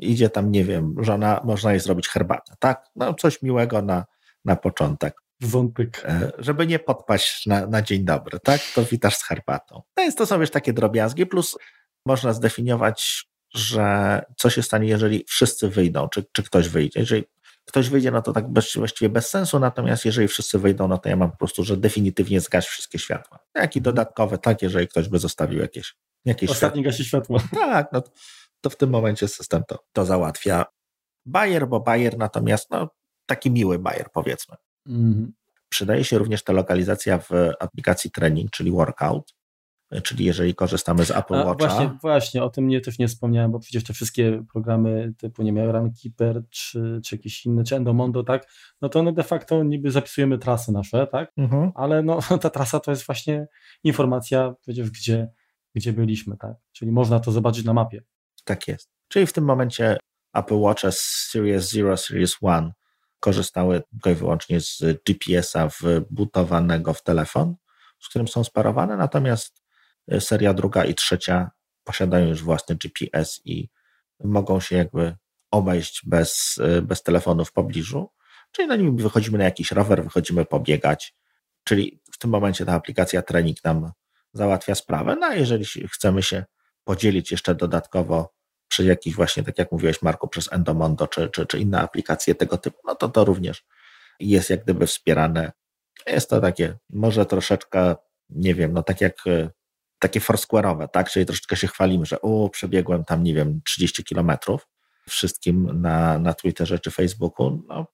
idzie tam, nie wiem, żona, można jej zrobić herbatę, tak? No coś miłego na, na początek. Wątek. E, żeby nie podpaść na, na dzień dobry, tak? To witasz z herbatą. No więc to są już takie drobiazgi, plus można zdefiniować, że co się stanie, jeżeli wszyscy wyjdą, czy, czy ktoś wyjdzie. Jeżeli ktoś wyjdzie, no to tak bez, właściwie bez sensu, natomiast jeżeli wszyscy wyjdą, no to ja mam po prostu, że definitywnie zgaś wszystkie światła. Jak i dodatkowe, tak, jeżeli ktoś by zostawił jakieś, jakieś Ostatni światło. gasi światło. Tak, no to w tym momencie system to, to załatwia. Bayer, bo Bayer natomiast no, taki miły Bayer powiedzmy. Mm. Przydaje się również ta lokalizacja w aplikacji trening, czyli workout, czyli jeżeli korzystamy z Apple Watcha. Właśnie, właśnie, o tym nie, też nie wspomniałem, bo przecież te wszystkie programy typu, nie wiem, Runkeeper, czy, czy jakieś inne, czy Endomondo, tak, no to one de facto niby zapisujemy trasy nasze, tak, mhm. ale no [LAUGHS] ta trasa to jest właśnie informacja, przecież gdzie, gdzie byliśmy, tak, czyli można to zobaczyć na mapie. Tak jest. Czyli w tym momencie Apple Watch Series 0, Series 1 korzystały tylko i wyłącznie z GPS-a wbudowanego w telefon. z którym są sparowane, natomiast y, seria druga i trzecia posiadają już własny GPS i mogą się jakby obejść bez, y, bez telefonu w pobliżu. Czyli na nim wychodzimy na jakiś rower, wychodzimy pobiegać, czyli w tym momencie ta aplikacja trening nam załatwia sprawę. No a jeżeli chcemy się podzielić jeszcze dodatkowo przez jakiś właśnie, tak jak mówiłeś Marku, przez Endomondo czy, czy, czy inne aplikacje tego typu, no to to również jest jak gdyby wspierane. Jest to takie, może troszeczkę, nie wiem, no tak jak e, takie foursquare'owe, tak? Czyli troszeczkę się chwalimy, że o, przebiegłem tam, nie wiem, 30 kilometrów wszystkim na, na Twitterze czy Facebooku, no,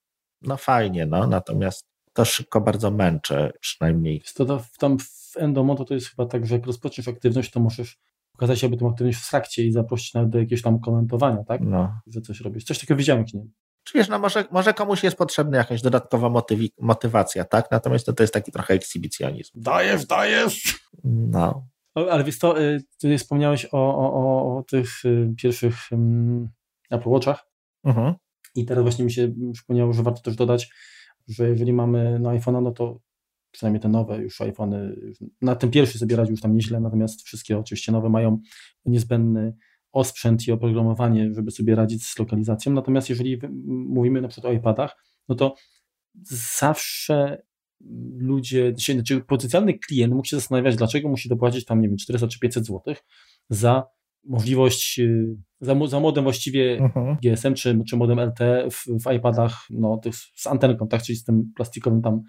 no fajnie, no, natomiast to szybko bardzo męczy, przynajmniej. To, tam w Endomondo to jest chyba tak, że jak rozpoczniesz aktywność, to możesz pokazać sobie tę aktywność w trakcie i zaprosić nawet do jakiegoś tam komentowania, tak? No. Że coś robisz. Coś takiego widziałem, nie Czy wiesz, no może, może komuś jest potrzebna jakaś dodatkowa motywi- motywacja, tak? Natomiast to, to jest taki trochę ekshibicjonizm. Dajesz, dajesz! No. Ale wiesz to, y, ty wspomniałeś o, o, o tych y, pierwszych um, Apple Watchach mhm. i teraz właśnie mi się przypomniało, że warto też dodać, że jeżeli mamy no iPhone'a, no to przynajmniej te nowe już iPhony, na tym pierwszy sobie radzi już tam nieźle, natomiast wszystkie oczywiście nowe mają niezbędny osprzęt i oprogramowanie, żeby sobie radzić z lokalizacją. Natomiast jeżeli mówimy na przykład o iPadach, no to zawsze ludzie, znaczy potencjalny klient mógł się zastanawiać, dlaczego musi dopłacić tam, nie wiem, 400 czy 500 zł za możliwość, za, za modem właściwie. GSM czy, czy modem LTE w, w iPadach, no, tych z antenką, tak, czyli z tym plastikowym tam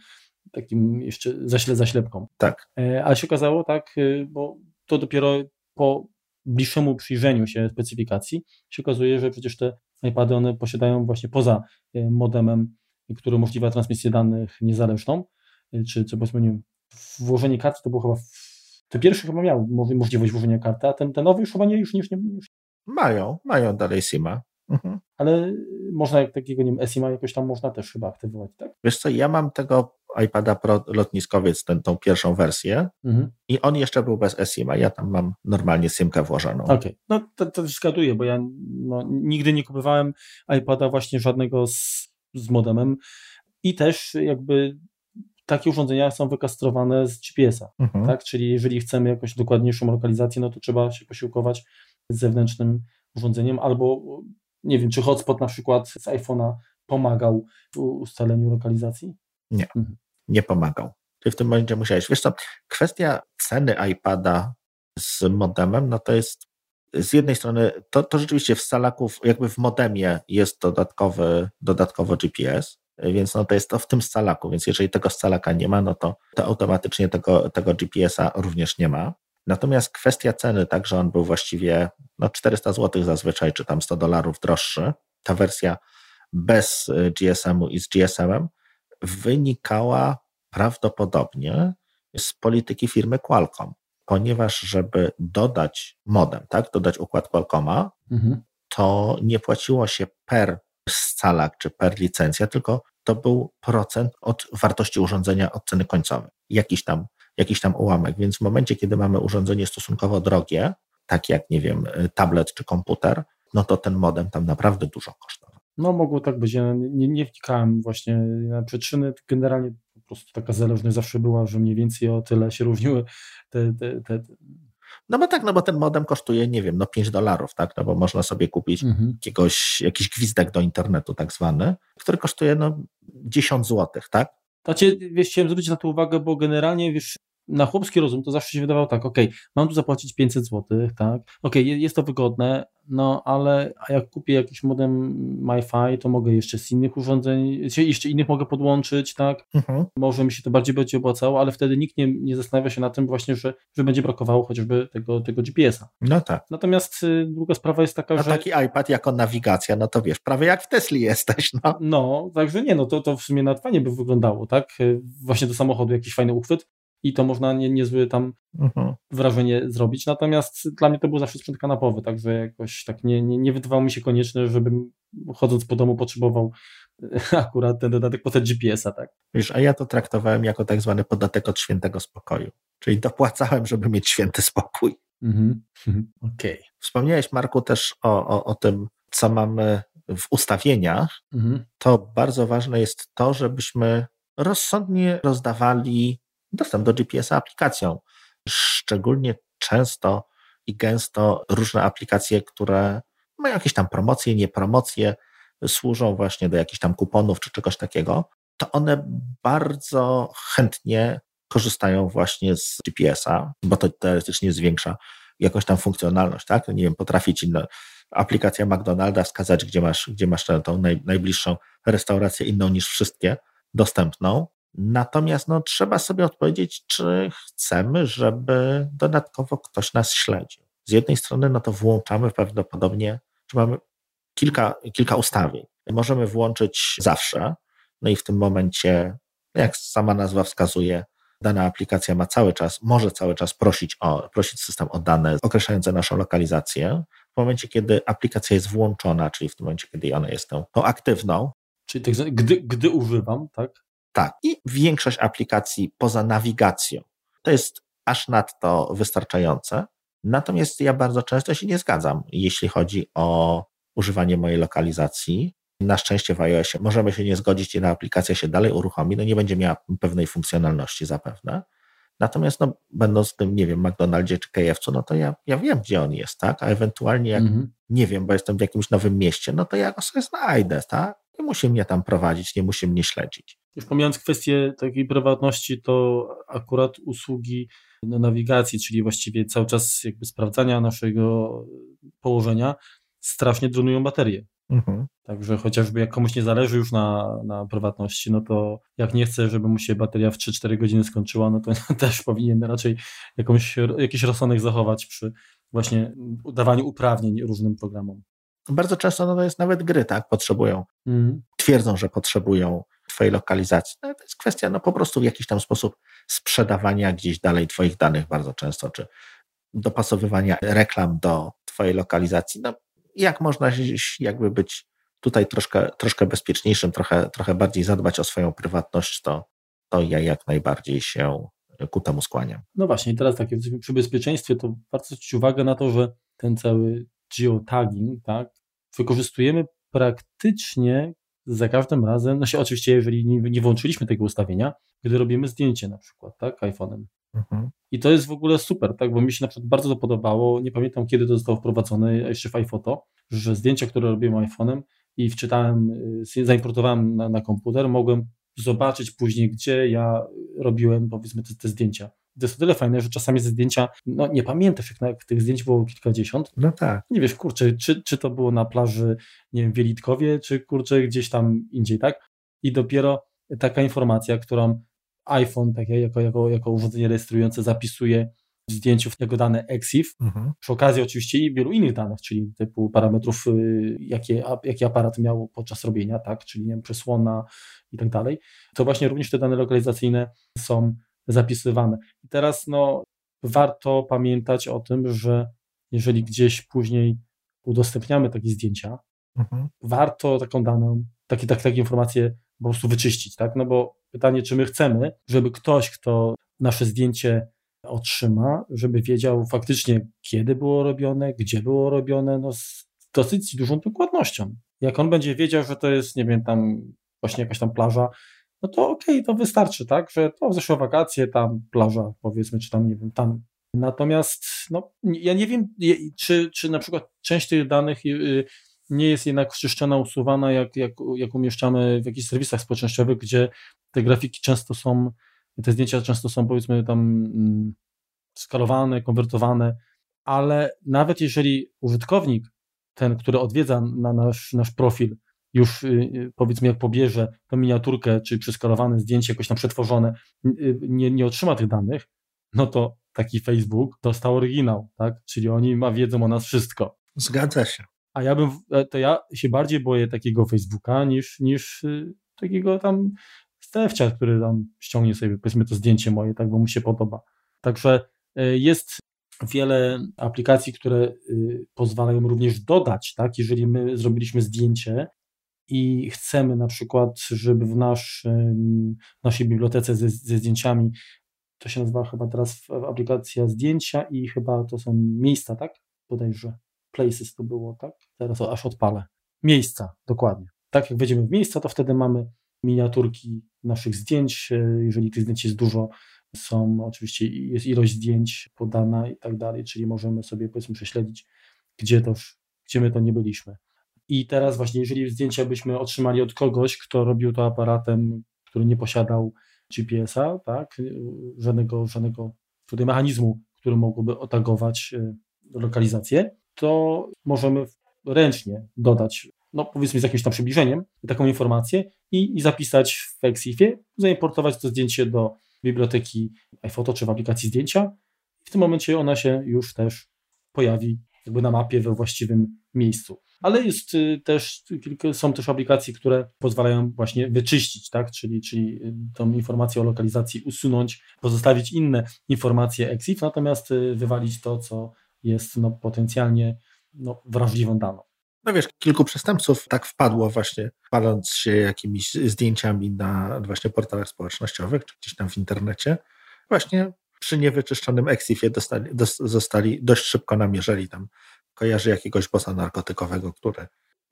takim jeszcze zaśle, zaślepką. Tak. E, ale się okazało tak, y, bo to dopiero po bliższemu przyjrzeniu się specyfikacji się okazuje, że przecież te iPady one posiadają właśnie poza y, modemem, który umożliwia transmisję danych niezależną, czy co powiedzmy, nie wiem, włożenie karty to było chyba w, ten pierwszy chyba miał możliwość włożenia karty, a ten, ten nowy już chyba nie, już, już nie. Już. Mają, mają dalej SIMA. Mhm. Ale można jak takiego, nie wiem, eSIMa jakoś tam można też chyba aktywować, tak? Wiesz co, ja mam tego iPada Pro lotniskowiec, ten, tą pierwszą wersję mhm. i on jeszcze był bez eSIMa, ja tam mam normalnie SIMkę włożoną. Okej, okay. no to, to zgaduję, bo ja no, nigdy nie kupowałem iPada właśnie żadnego z, z modemem i też jakby takie urządzenia są wykastrowane z GPS-a, mhm. tak? Czyli jeżeli chcemy jakąś dokładniejszą lokalizację, no to trzeba się posiłkować z zewnętrznym urządzeniem albo nie wiem, czy hotspot na przykład z iPhone'a pomagał w ustaleniu lokalizacji? Nie, mhm. Nie pomagał. Ty w tym momencie musiałeś. Wiesz co, kwestia ceny iPada z modemem, no to jest z jednej strony, to, to rzeczywiście w scalaków, jakby w modemie jest dodatkowy, dodatkowo GPS, więc no to jest to w tym scalaku, więc jeżeli tego scalaka nie ma, no to, to automatycznie tego, tego GPS-a również nie ma. Natomiast kwestia ceny, tak, że on był właściwie no 400 zł zazwyczaj, czy tam 100 dolarów droższy, ta wersja bez GSM-u i z GSM-em wynikała prawdopodobnie z polityki firmy Qualcomm, ponieważ żeby dodać modem, tak, dodać układ Qualcomma, mhm. to nie płaciło się per scalak czy per licencja, tylko to był procent od wartości urządzenia od ceny końcowej. Jakiś tam jakiś tam ułamek. Więc w momencie, kiedy mamy urządzenie stosunkowo drogie, tak jak, nie wiem, tablet czy komputer, no to ten modem tam naprawdę dużo kosztował. No mogło tak być. Ja nie, nie wnikałem właśnie na przyczyny. Generalnie po prostu taka zależność zawsze była, że mniej więcej o tyle się różniły te, te, te, no bo tak, no bo ten modem kosztuje, nie wiem, no 5 dolarów, tak, no bo można sobie kupić mhm. jakiegoś, jakiś gwizdek do internetu tak zwany, który kosztuje no 10 złotych, tak? Znaczy, wiesz, chciałem zwrócić na to uwagę, bo generalnie, wiesz, na chłopski rozum to zawsze się wydawało tak, ok, mam tu zapłacić 500 zł, tak, ok, jest to wygodne, no ale jak kupię jakiś modem Wi-Fi, to mogę jeszcze z innych urządzeń, jeszcze innych mogę podłączyć, tak, mhm. może mi się to bardziej będzie opłacało, ale wtedy nikt nie, nie zastanawia się na tym właśnie, że, że będzie brakowało chociażby tego, tego GPS-a. No tak. Natomiast y, druga sprawa jest taka, A że... taki iPad jako nawigacja, no to wiesz, prawie jak w Tesli jesteś, no. No, także nie, no to, to w sumie nawet fajnie by wyglądało, tak, y, właśnie do samochodu jakiś fajny uchwyt, i to można nie, niezłe tam mhm. wrażenie zrobić. Natomiast dla mnie to był zawsze sprzęt kanapowy, także jakoś tak nie, nie, nie wydawało mi się konieczne, żebym chodząc po domu potrzebował [LAUGHS] akurat ten dodatek pod GPS-a, tak. Wiesz, a ja to traktowałem jako tak zwany podatek od świętego spokoju, czyli dopłacałem, żeby mieć święty spokój. Mhm. Okej. Okay. Wspomniałeś, Marku, też o, o, o tym, co mamy w ustawieniach. Mhm. To bardzo ważne jest to, żebyśmy rozsądnie rozdawali dostęp do GPS-a aplikacją. Szczególnie często i gęsto różne aplikacje, które mają jakieś tam promocje, niepromocje, służą właśnie do jakichś tam kuponów czy czegoś takiego, to one bardzo chętnie korzystają właśnie z GPS-a, bo to teoretycznie zwiększa jakąś tam funkcjonalność, tak? Nie wiem, potrafi ci aplikacja McDonalda wskazać, gdzie masz, gdzie masz tą naj, najbliższą restaurację inną niż wszystkie dostępną. Natomiast no, trzeba sobie odpowiedzieć, czy chcemy, żeby dodatkowo ktoś nas śledził. Z jednej strony, no to włączamy prawdopodobnie, że mamy kilka, kilka ustawień. Możemy włączyć zawsze, no i w tym momencie, jak sama nazwa wskazuje, dana aplikacja ma cały czas, może cały czas prosić, o, prosić system o dane określające naszą lokalizację. W momencie, kiedy aplikacja jest włączona, czyli w tym momencie, kiedy ona jest tą, tą aktywną. Czyli tak, gdy, gdy używam, tak? Tak. I większość aplikacji poza nawigacją to jest aż nadto wystarczające. Natomiast ja bardzo często się nie zgadzam, jeśli chodzi o używanie mojej lokalizacji. Na szczęście w iOSie możemy się nie zgodzić i na aplikacja się dalej uruchomi, no nie będzie miała pewnej funkcjonalności zapewne. Natomiast no, będąc w tym, nie wiem, McDonaldzie czy KFC, no to ja, ja wiem, gdzie on jest, tak? A ewentualnie jak mhm. nie wiem, bo jestem w jakimś nowym mieście, no to ja go sobie znajdę, tak? Nie musi mnie tam prowadzić, nie musi mnie śledzić. Już pomijając kwestię takiej prywatności, to akurat usługi nawigacji, czyli właściwie cały czas jakby sprawdzania naszego położenia, strasznie dronują baterię. Mhm. Także chociażby jak komuś nie zależy już na, na prywatności, no to jak nie chce, żeby mu się bateria w 3-4 godziny skończyła, no to [LAUGHS] też powinien raczej jakąś, jakiś rozsądek zachować przy właśnie dawaniu uprawnień różnym programom. Bardzo często no to jest nawet gry, tak, potrzebują, mhm. twierdzą, że potrzebują twojej lokalizacji. No, to jest kwestia no po prostu w jakiś tam sposób sprzedawania gdzieś dalej twoich danych bardzo często, czy dopasowywania reklam do twojej lokalizacji. No, jak można jakby być tutaj troszkę, troszkę bezpieczniejszym, trochę, trochę bardziej zadbać o swoją prywatność, to, to ja jak najbardziej się ku temu skłaniam. No właśnie, teraz takie przy bezpieczeństwie to warto zwrócić uwagę na to, że ten cały geotagging, tak, wykorzystujemy praktycznie za każdym razem, no się oczywiście, jeżeli nie, nie włączyliśmy tego ustawienia, gdy robimy zdjęcie na przykład, tak, iPhone'em. Mhm. I to jest w ogóle super, tak, bo mi się na przykład bardzo to podobało, nie pamiętam kiedy to zostało wprowadzone, jeszcze w iPhoto, że zdjęcia, które robiłem iPhone'em i wczytałem, y, zaimportowałem na, na komputer, mogłem zobaczyć później, gdzie ja robiłem, powiedzmy, te, te zdjęcia. To jest o tyle fajne, że czasami ze zdjęcia, no nie pamiętasz, jak, na, jak tych zdjęć było kilkadziesiąt. No tak. Nie wiesz, kurczę, czy, czy to było na plaży, nie wiem, Wielitkowie, czy kurczę gdzieś tam indziej, tak? I dopiero taka informacja, którą iPhone, tak jako, jako, jako urządzenie rejestrujące, zapisuje w zdjęciu jako dane EXIF, mhm. przy okazji oczywiście i wielu innych danych, czyli typu parametrów, y, jakie, jaki aparat miał podczas robienia, tak, czyli nie wiem, przesłona i tak dalej, to właśnie również te dane lokalizacyjne są zapisywane. I teraz no, warto pamiętać o tym, że jeżeli gdzieś później udostępniamy takie zdjęcia, mhm. warto taką daną, takie, takie, takie informacje po prostu wyczyścić, tak? No bo pytanie, czy my chcemy, żeby ktoś, kto nasze zdjęcie otrzyma, żeby wiedział faktycznie, kiedy było robione, gdzie było robione, no z dosyć dużą dokładnością. Jak on będzie wiedział, że to jest, nie wiem, tam właśnie jakaś tam plaża, no to okej, okay, to wystarczy, tak, że to zeszłe wakacje, tam plaża, powiedzmy, czy tam, nie wiem, tam. Natomiast, no, ja nie wiem, czy, czy na przykład część tych danych y, nie jest jednak czyszczona, usuwana, jak, jak, jak umieszczamy w jakichś serwisach społecznościowych, gdzie te grafiki często są, te zdjęcia często są, powiedzmy, tam mm, skalowane, konwertowane, ale nawet jeżeli użytkownik, ten, który odwiedza na nasz, nasz profil, już y, y, powiedzmy jak pobierze tą miniaturkę czy przeskalowane zdjęcie jakoś tam przetworzone, y, nie, nie otrzyma tych danych, no to taki Facebook dostał oryginał, tak? Czyli oni ma, wiedzą o nas wszystko. Zgadza się. A ja bym, e, to ja się bardziej boję takiego Facebooka niż, niż takiego tam Stefcia, który tam ściągnie sobie powiedzmy to zdjęcie moje, tak, bo mu się podoba. Także e, jest wiele aplikacji, które pozwalają również dodać, tak, jeżeli my zrobiliśmy zdjęcie i chcemy na przykład, żeby w naszym, naszej bibliotece ze, ze zdjęciami, to się nazywa chyba teraz aplikacja zdjęcia i chyba to są miejsca, tak? Bodajże places to było, tak? Teraz aż odpalę. Miejsca, dokładnie. Tak jak wejdziemy w miejsca, to wtedy mamy miniaturki naszych zdjęć. Jeżeli tych zdjęć jest dużo, są oczywiście, jest ilość zdjęć podana i tak dalej, czyli możemy sobie powiedzmy prześledzić, gdzie to, gdzie my to nie byliśmy. I teraz właśnie, jeżeli zdjęcia byśmy otrzymali od kogoś, kto robił to aparatem, który nie posiadał GPS-a, tak, żadnego, żadnego tutaj mechanizmu, który mógłby otagować y, lokalizację, to możemy ręcznie dodać, no powiedzmy z jakimś tam przybliżeniem, taką informację i, i zapisać w Exifie, zaimportować to zdjęcie do biblioteki iPhoto czy w aplikacji zdjęcia. W tym momencie ona się już też pojawi jakby na mapie we właściwym miejscu. Ale jest y, też, są też aplikacje, które pozwalają właśnie wyczyścić, tak? czyli, czyli y, tą informację o lokalizacji usunąć, pozostawić inne informacje EXIF, natomiast y, wywalić to, co jest no, potencjalnie no, wrażliwą daną. No wiesz, kilku przestępców tak wpadło właśnie, paląc się jakimiś zdjęciami na właśnie portalach społecznościowych, czy gdzieś tam w internecie, właśnie przy niewyczyszczonym Exifie dostali, zostali dość szybko namierzeli tam. Kojarzy jakiegoś bossa narkotykowego, który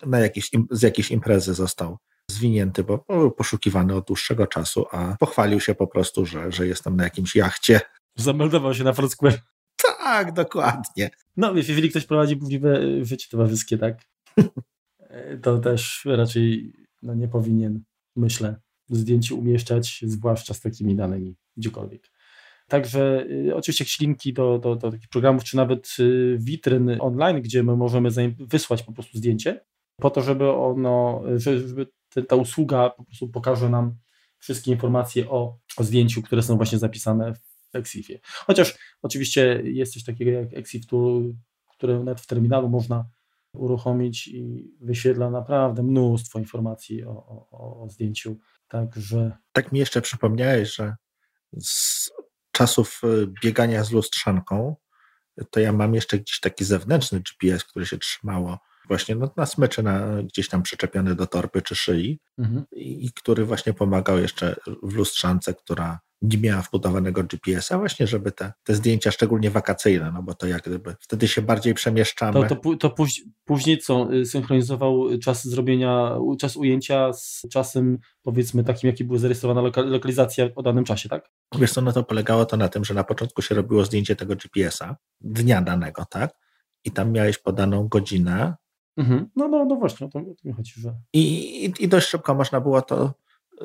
na jakiejś, z jakiejś imprezy został zwinięty, bo był poszukiwany od dłuższego czasu, a pochwalił się po prostu, że, że jestem na jakimś jachcie. Zameldował się na Foursquare. Tak, dokładnie. No, jeżeli ktoś prowadzi burzliwe życie towarzyskie, tak, [LAUGHS] to też raczej no, nie powinien, myślę, zdjęcie umieszczać, zwłaszcza z takimi danymi gdziekolwiek. Także y, oczywiście jakieś linki do, do, do takich programów, czy nawet y, witryn online, gdzie my możemy wysłać po prostu zdjęcie, po to, żeby ono, żeby ta usługa po prostu pokaże nam wszystkie informacje o, o zdjęciu, które są właśnie zapisane w Exifie. Chociaż oczywiście jest coś takiego jak Exif które nawet w terminalu można uruchomić i wyświetla naprawdę mnóstwo informacji o, o, o zdjęciu. Także. Tak mi jeszcze przypomniałeś, że z czasów e, biegania z lustrzanką, to ja mam jeszcze gdzieś taki zewnętrzny GPS, który się trzymało właśnie no, na smyczy, na, gdzieś tam przyczepiony do torby czy szyi mhm. i, i który właśnie pomagał jeszcze w lustrzance, która nie miała wbudowanego GPS-a właśnie, żeby te, te zdjęcia, szczególnie wakacyjne, no bo to jak gdyby wtedy się bardziej przemieszczamy. To, to, to póź, później co, y, synchronizował czas zrobienia, czas ujęcia z czasem powiedzmy takim, jaki była zarejestrowana loka, lokalizacja o danym czasie, tak? Wiesz co, no to polegało to na tym, że na początku się robiło zdjęcie tego GPS-a, dnia danego, tak? I tam miałeś podaną godzinę. Mhm. No, no, no właśnie, o to, o to mi chodzi, że... I, i, I dość szybko można było to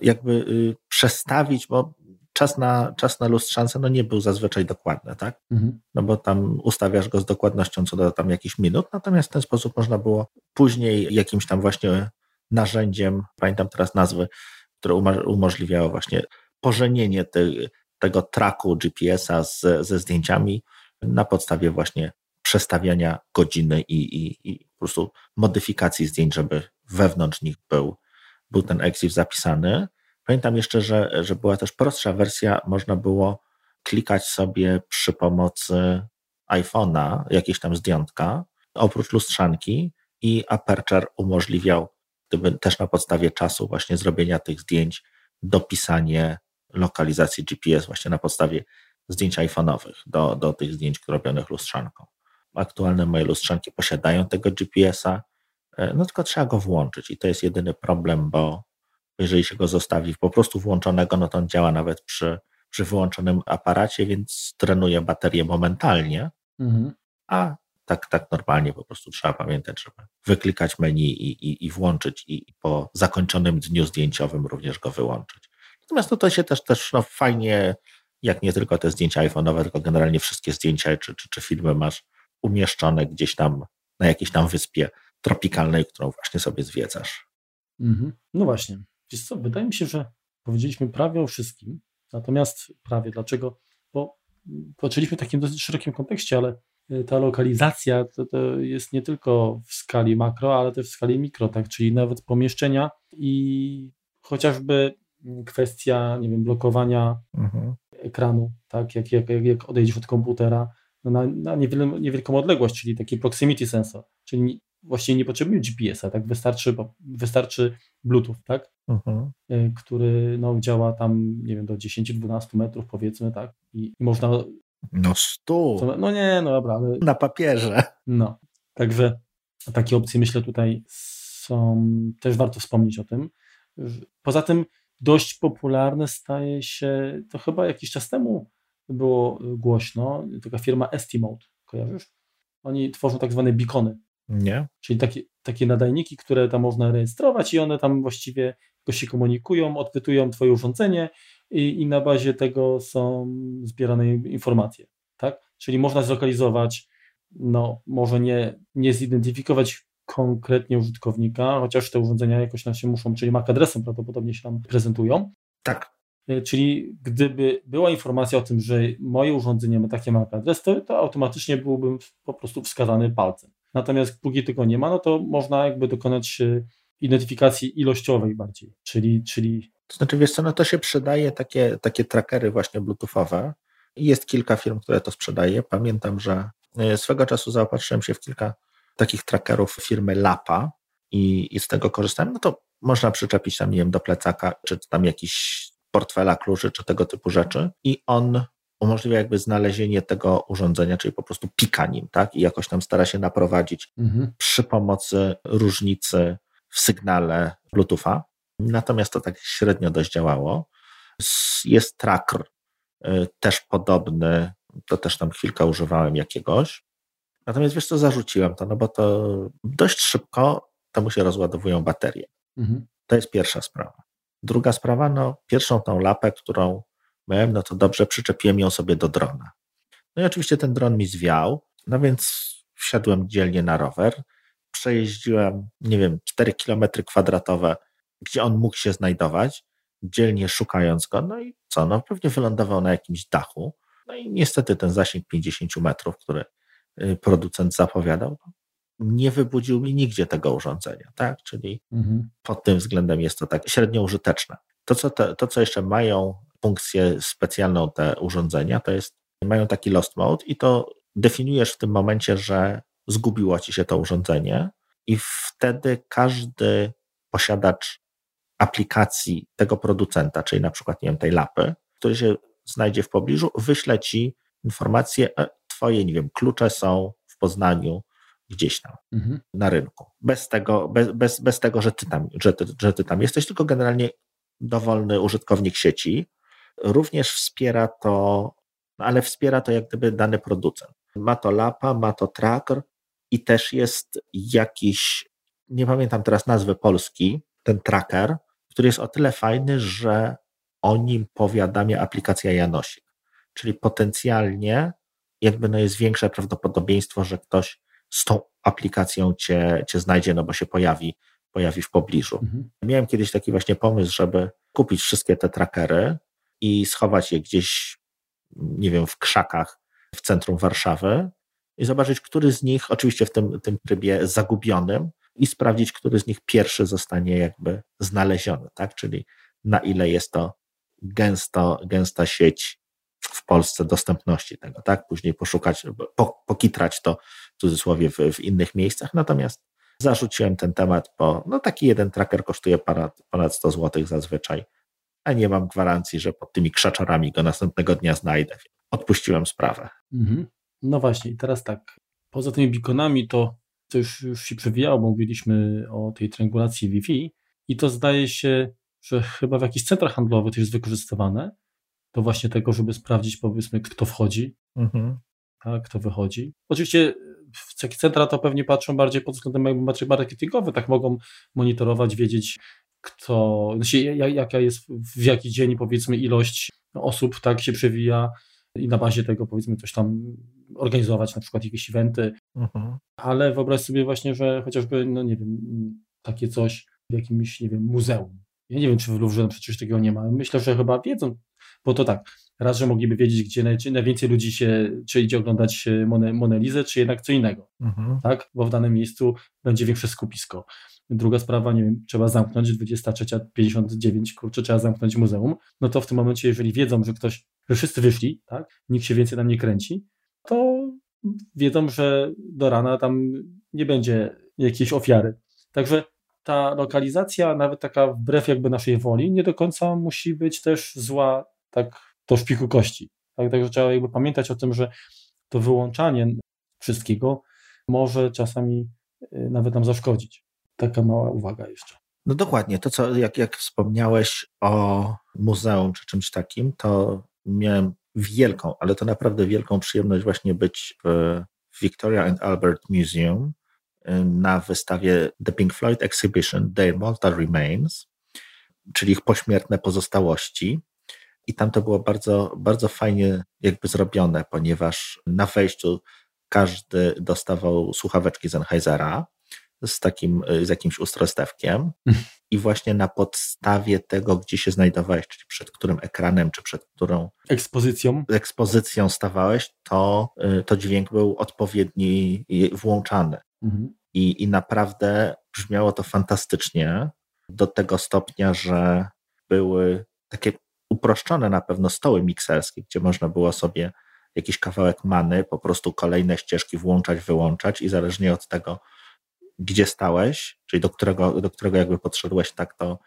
jakby y, przestawić, bo czas na, czas na lustrzance no nie był zazwyczaj dokładny, tak? Mhm. No bo tam ustawiasz go z dokładnością co do tam jakichś minut, natomiast w ten sposób można było później jakimś tam właśnie narzędziem, pamiętam teraz nazwy, które umożliwiało właśnie pożenienie te, tego traku GPS-a z, ze zdjęciami na podstawie właśnie przestawiania godziny i, i, i po prostu modyfikacji zdjęć, żeby wewnątrz nich był, był ten exif zapisany. Pamiętam jeszcze, że, że była też prostsza wersja, można było klikać sobie przy pomocy iPhone'a jakieś tam zdjątka, oprócz lustrzanki i Aperture umożliwiał gdyby też na podstawie czasu właśnie zrobienia tych zdjęć, dopisanie lokalizacji GPS właśnie na podstawie zdjęć iPhone'owych do, do tych zdjęć robionych lustrzanką. Aktualne moje lustrzanki posiadają tego GPS-a, e, no tylko trzeba go włączyć i to jest jedyny problem, bo jeżeli się go zostawi po prostu włączonego, no to on działa nawet przy, przy wyłączonym aparacie, więc trenuje baterię momentalnie, mhm. a tak, tak normalnie po prostu trzeba pamiętać, żeby wyklikać menu i, i, i włączyć i po zakończonym dniu zdjęciowym również go wyłączyć. Natomiast tutaj się też, też no, fajnie, jak nie tylko te zdjęcia iPhone'owe, tylko generalnie wszystkie zdjęcia czy, czy, czy filmy masz umieszczone gdzieś tam na jakiejś tam wyspie tropikalnej, którą właśnie sobie zwiedzasz. Mhm. No właśnie. Wiesz co, wydaje mi się, że powiedzieliśmy prawie o wszystkim, natomiast prawie dlaczego? Bo poczęliśmy w takim dosyć szerokim kontekście, ale y, ta lokalizacja to, to, jest nie tylko w skali makro, ale też w skali mikro, tak? czyli nawet pomieszczenia i chociażby kwestia, nie wiem, blokowania mhm. ekranu, tak, jak, jak, jak odejdziesz od komputera no na, na niewielką odległość, czyli taki proximity sensor, czyli właściwie nie potrzebujemy GPS-a, tak, wystarczy, wystarczy Bluetooth, tak, mhm. E, który no, działa tam, nie wiem, do 10-12 metrów powiedzmy, tak, i, i można... No stu. No nie, no dobra, ale... Na papierze. No, także takie opcje myślę tutaj są, też warto wspomnieć o tym. Poza tym dość popularne staje się, to chyba jakiś czas temu było głośno, taka firma Estimate, kojarzysz? Oni tworzą tak zwane beacony. Nie. Czyli takie, takie nadajniki, które tam można rejestrować i one tam właściwie się komunikują, odpytują twoje urządzenie i, i na bazie tego są zbierane informacje, tak? Czyli można zlokalizować, no może nie, nie zidentyfikować konkretnie użytkownika, chociaż te urządzenia jakoś nam się muszą, czyli MAC adresem prawdopodobnie się tam prezentują. Tak. E, czyli gdyby była informacja o tym, że moje urządzenie ma taki MAC adres, to, to automatycznie byłbym po prostu wskazany palcem. Natomiast póki tego nie ma, no to można jakby dokonać e, identyfikacji ilościowej bardziej, czyli, czyli... To znaczy, wiesz co, no to się przydaje takie, takie trackery właśnie bluetoothowe. Jest kilka firm, które to sprzedaje. Pamiętam, że e, swego czasu zaopatrzyłem się w kilka takich trackerów firmy Lapa i, i z tego korzystałem. No to można przyczepić tam, nie wiem, do plecaka, czy tam jakiś portfela kluczy, czy tego typu rzeczy i on umożliwia jakby znalezienie tego urządzenia, czyli po prostu pika nim, tak? I jakoś tam stara się naprowadzić mhm. przy pomocy różnicy w sygnale Bluetootha. Natomiast to tak średnio dość działało. Jest tracker y, też podobny, to też tam chwilkę używałem jakiegoś. Natomiast wiesz co, zarzuciłem to, no bo to dość szybko temu się rozładowują baterie. Mhm. To jest pierwsza sprawa. Druga sprawa, no pierwszą tą lapę, którą miałem, no to dobrze przyczepiłem ją sobie do drona. No i oczywiście ten dron mi zwiał, no więc wsiadłem dzielnie na rower, przejeździłem, nie wiem, 4 km kwadratowe, gdzie on mógł się znajdować, dzielnie szukając go, no i co, no pewnie wylądował na jakimś dachu, no i niestety ten zasięg 50 metrów, który y, producent zapowiadał, no, nie wybudził mi nigdzie tego urządzenia, tak, czyli mhm. pod tym względem jest to tak średnio użyteczne. To co, te, to, co jeszcze mają funkcję specjalną te urządzenia, to jest, mają taki lost mode i to definiujesz w tym momencie, że zgubiło ci się to urządzenie i wtedy każdy posiadacz aplikacji tego producenta, czyli na przykład, nie wiem, tej lapy, który się znajdzie w pobliżu, wyśle ci informację, e, twoje, nie wiem, klucze są w Poznaniu gdzieś tam mhm. na rynku. Bez tego, bez, bez, bez tego że, ty tam, że, ty, że ty tam jesteś, tylko generalnie dowolny użytkownik sieci. Również wspiera to, ale wspiera to jak gdyby dany producent. Ma to lapa, ma to tracker, i też jest jakiś, nie pamiętam teraz nazwy polski, ten tracker, który jest o tyle fajny, że o nim powiadamia aplikacja Janosik. Czyli potencjalnie jakby no jest większe prawdopodobieństwo, że ktoś z tą aplikacją cię, cię znajdzie, no bo się pojawi, pojawi w pobliżu. Mhm. Miałem kiedyś taki właśnie pomysł, żeby kupić wszystkie te trackery i schować je gdzieś, nie wiem, w krzakach w centrum Warszawy i zobaczyć, który z nich, oczywiście w tym, tym trybie zagubionym, i sprawdzić, który z nich pierwszy zostanie jakby znaleziony, tak? Czyli na ile jest to gęsto, gęsta sieć w Polsce dostępności tego, tak? Później poszukać, po, pokitrać to w cudzysłowie w, w innych miejscach. Natomiast zarzuciłem ten temat, bo no taki jeden tracker kosztuje ponad, ponad 100 zł zazwyczaj, a nie mam gwarancji, że pod tymi krzaczorami go następnego dnia znajdę. Odpuściłem sprawę. Mhm. No właśnie, teraz tak. Poza tymi beaconami to, to już, już się przewijało, bo mówiliśmy o tej triangulacji Wi-Fi i to zdaje się, że chyba w jakichś centrach handlowych to jest wykorzystywane do właśnie tego, żeby sprawdzić powiedzmy kto wchodzi, mhm. a kto wychodzi. Oczywiście w centra to pewnie patrzą bardziej pod względem bardziej marketingowy, tak mogą monitorować, wiedzieć kto, znaczy jaka jest w jaki dzień powiedzmy ilość osób tak się przewija i na bazie tego powiedzmy coś tam organizować na przykład jakieś eventy, mhm. ale wyobraź sobie właśnie, że chociażby, no nie wiem, takie coś w jakimś, nie wiem, muzeum. Ja nie wiem, czy w Louvre przecież takiego nie ma. Myślę, że chyba wiedzą, bo to tak, raz, że mogliby wiedzieć, gdzie najwięcej ludzi się, czy idzie oglądać Mone, Monelizę, czy jednak co innego, mhm. tak? Bo w danym miejscu będzie większe skupisko. Druga sprawa, nie wiem, trzeba zamknąć 23.59, kurczę, trzeba zamknąć muzeum, no to w tym momencie, jeżeli wiedzą, że ktoś, że wszyscy wyszli, tak, nikt się więcej tam nie kręci, to wiedzą, że do rana tam nie będzie jakiejś ofiary. Także ta lokalizacja, nawet taka wbrew jakby naszej woli, nie do końca musi być też zła, tak do szpiku kości. Tak, także trzeba jakby pamiętać o tym, że to wyłączanie wszystkiego może czasami y, nawet nam zaszkodzić. Taka mała uwaga jeszcze. No dokładnie, to co, jak, jak wspomniałeś o muzeum czy czymś takim, to miałem wielką, ale to naprawdę wielką przyjemność właśnie być w Victoria and Albert Museum y, na wystawie The Pink Floyd Exhibition Their Mortal Remains, czyli ich pośmiertne pozostałości. I tam to było bardzo, bardzo fajnie jakby zrobione, ponieważ na wejściu każdy dostawał słuchaweczki Sennheisera z takim, z jakimś ustrojstewkiem i właśnie na podstawie tego, gdzie się znajdowałeś, czyli przed którym ekranem, czy przed którą ekspozycją, ekspozycją stawałeś, to, to dźwięk był odpowiedni włączany. Mhm. I, I naprawdę brzmiało to fantastycznie do tego stopnia, że były takie uproszczone na pewno stoły mikserskie, gdzie można było sobie jakiś kawałek many, po prostu kolejne ścieżki włączać, wyłączać i zależnie od tego, gdzie stałeś, czyli do którego, do którego jakby podszedłeś, tak to,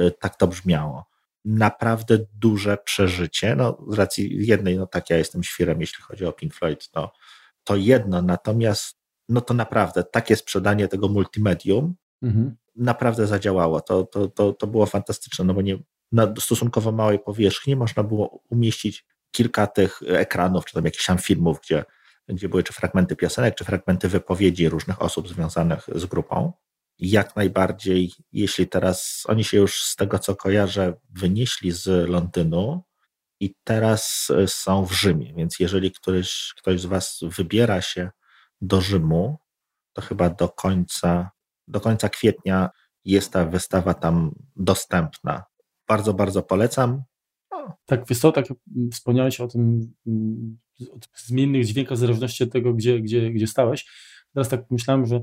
y, tak to brzmiało. Naprawdę duże przeżycie. No, z racji jednej, no tak, ja jestem świrem, jeśli chodzi o Pink Floyd, to, to jedno, natomiast no to naprawdę takie sprzedanie tego multimedium mhm. naprawdę zadziałało. To, to, to, to było fantastyczne, no bo nie, na stosunkowo małej powierzchni można było umieścić kilka tych ekranów, czy tam jakichś tam filmów, gdzie gdzie były czy fragmenty piosenek, czy fragmenty wypowiedzi różnych osób związanych z grupą. Jak najbardziej, jeśli teraz oni się już z tego co kojarzę, wynieśli z Londynu i teraz są w Rzymie, więc jeżeli któryś, ktoś z Was wybiera się do Rzymu, to chyba do końca, do końca kwietnia jest ta wystawa tam dostępna. Bardzo, bardzo polecam. Tak, wiesz co, tak wspomniałeś o tym mm, zmiennych dźwiękach w zależności od tego, gdzie, gdzie, gdzie stałeś. Teraz tak myślałem, że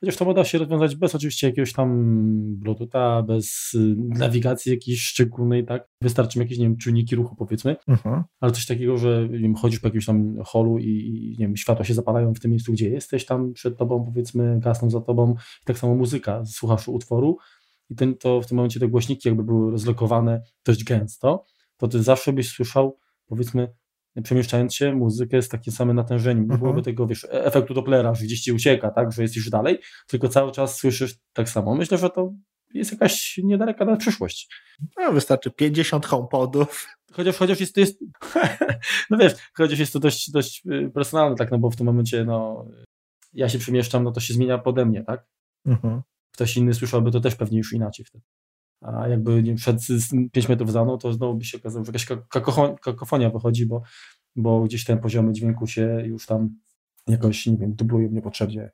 chociaż to da się rozwiązać bez oczywiście jakiegoś tam Bluetootha, bez y, nawigacji jakiejś szczególnej, tak? Wystarczy jakieś, nie wiem, czujniki ruchu powiedzmy, uh-huh. ale coś takiego, że nie wiem, chodzisz po jakimś tam holu i, i, nie wiem, światła się zapalają w tym miejscu, gdzie jesteś, tam przed tobą powiedzmy, gasną za tobą i tak samo muzyka, słuchasz utworu i ten, to w tym momencie te głośniki jakby były rozlokowane dość gęsto, to ty zawsze byś słyszał powiedzmy przemieszczając się, muzykę jest takie same natężenie. Nie byłoby mhm. tego, wiesz, e, efektu Dopplera, że gdzieś ci ucieka, tak, że jesteś dalej, tylko cały czas słyszysz tak samo. Myślę, że to jest jakaś niedaleka na przyszłość. No, wystarczy 50 homepodów. Chociaż, chociaż jest to, jest, [LAUGHS] no wiesz, chociaż jest to dość, dość y, personalne, tak, no bo w tym momencie, no, ja się przemieszczam, no to się zmienia pode mnie, tak? Mhm. Ktoś inny słyszałby to też pewnie już inaczej wtedy a jakby nie przed 5 metrów za mną, to znowu by się okazało, że jakaś kakofonia wychodzi, bo, bo gdzieś ten poziomy dźwięku się już tam jakoś, nie wiem, dublują niepotrzebnie.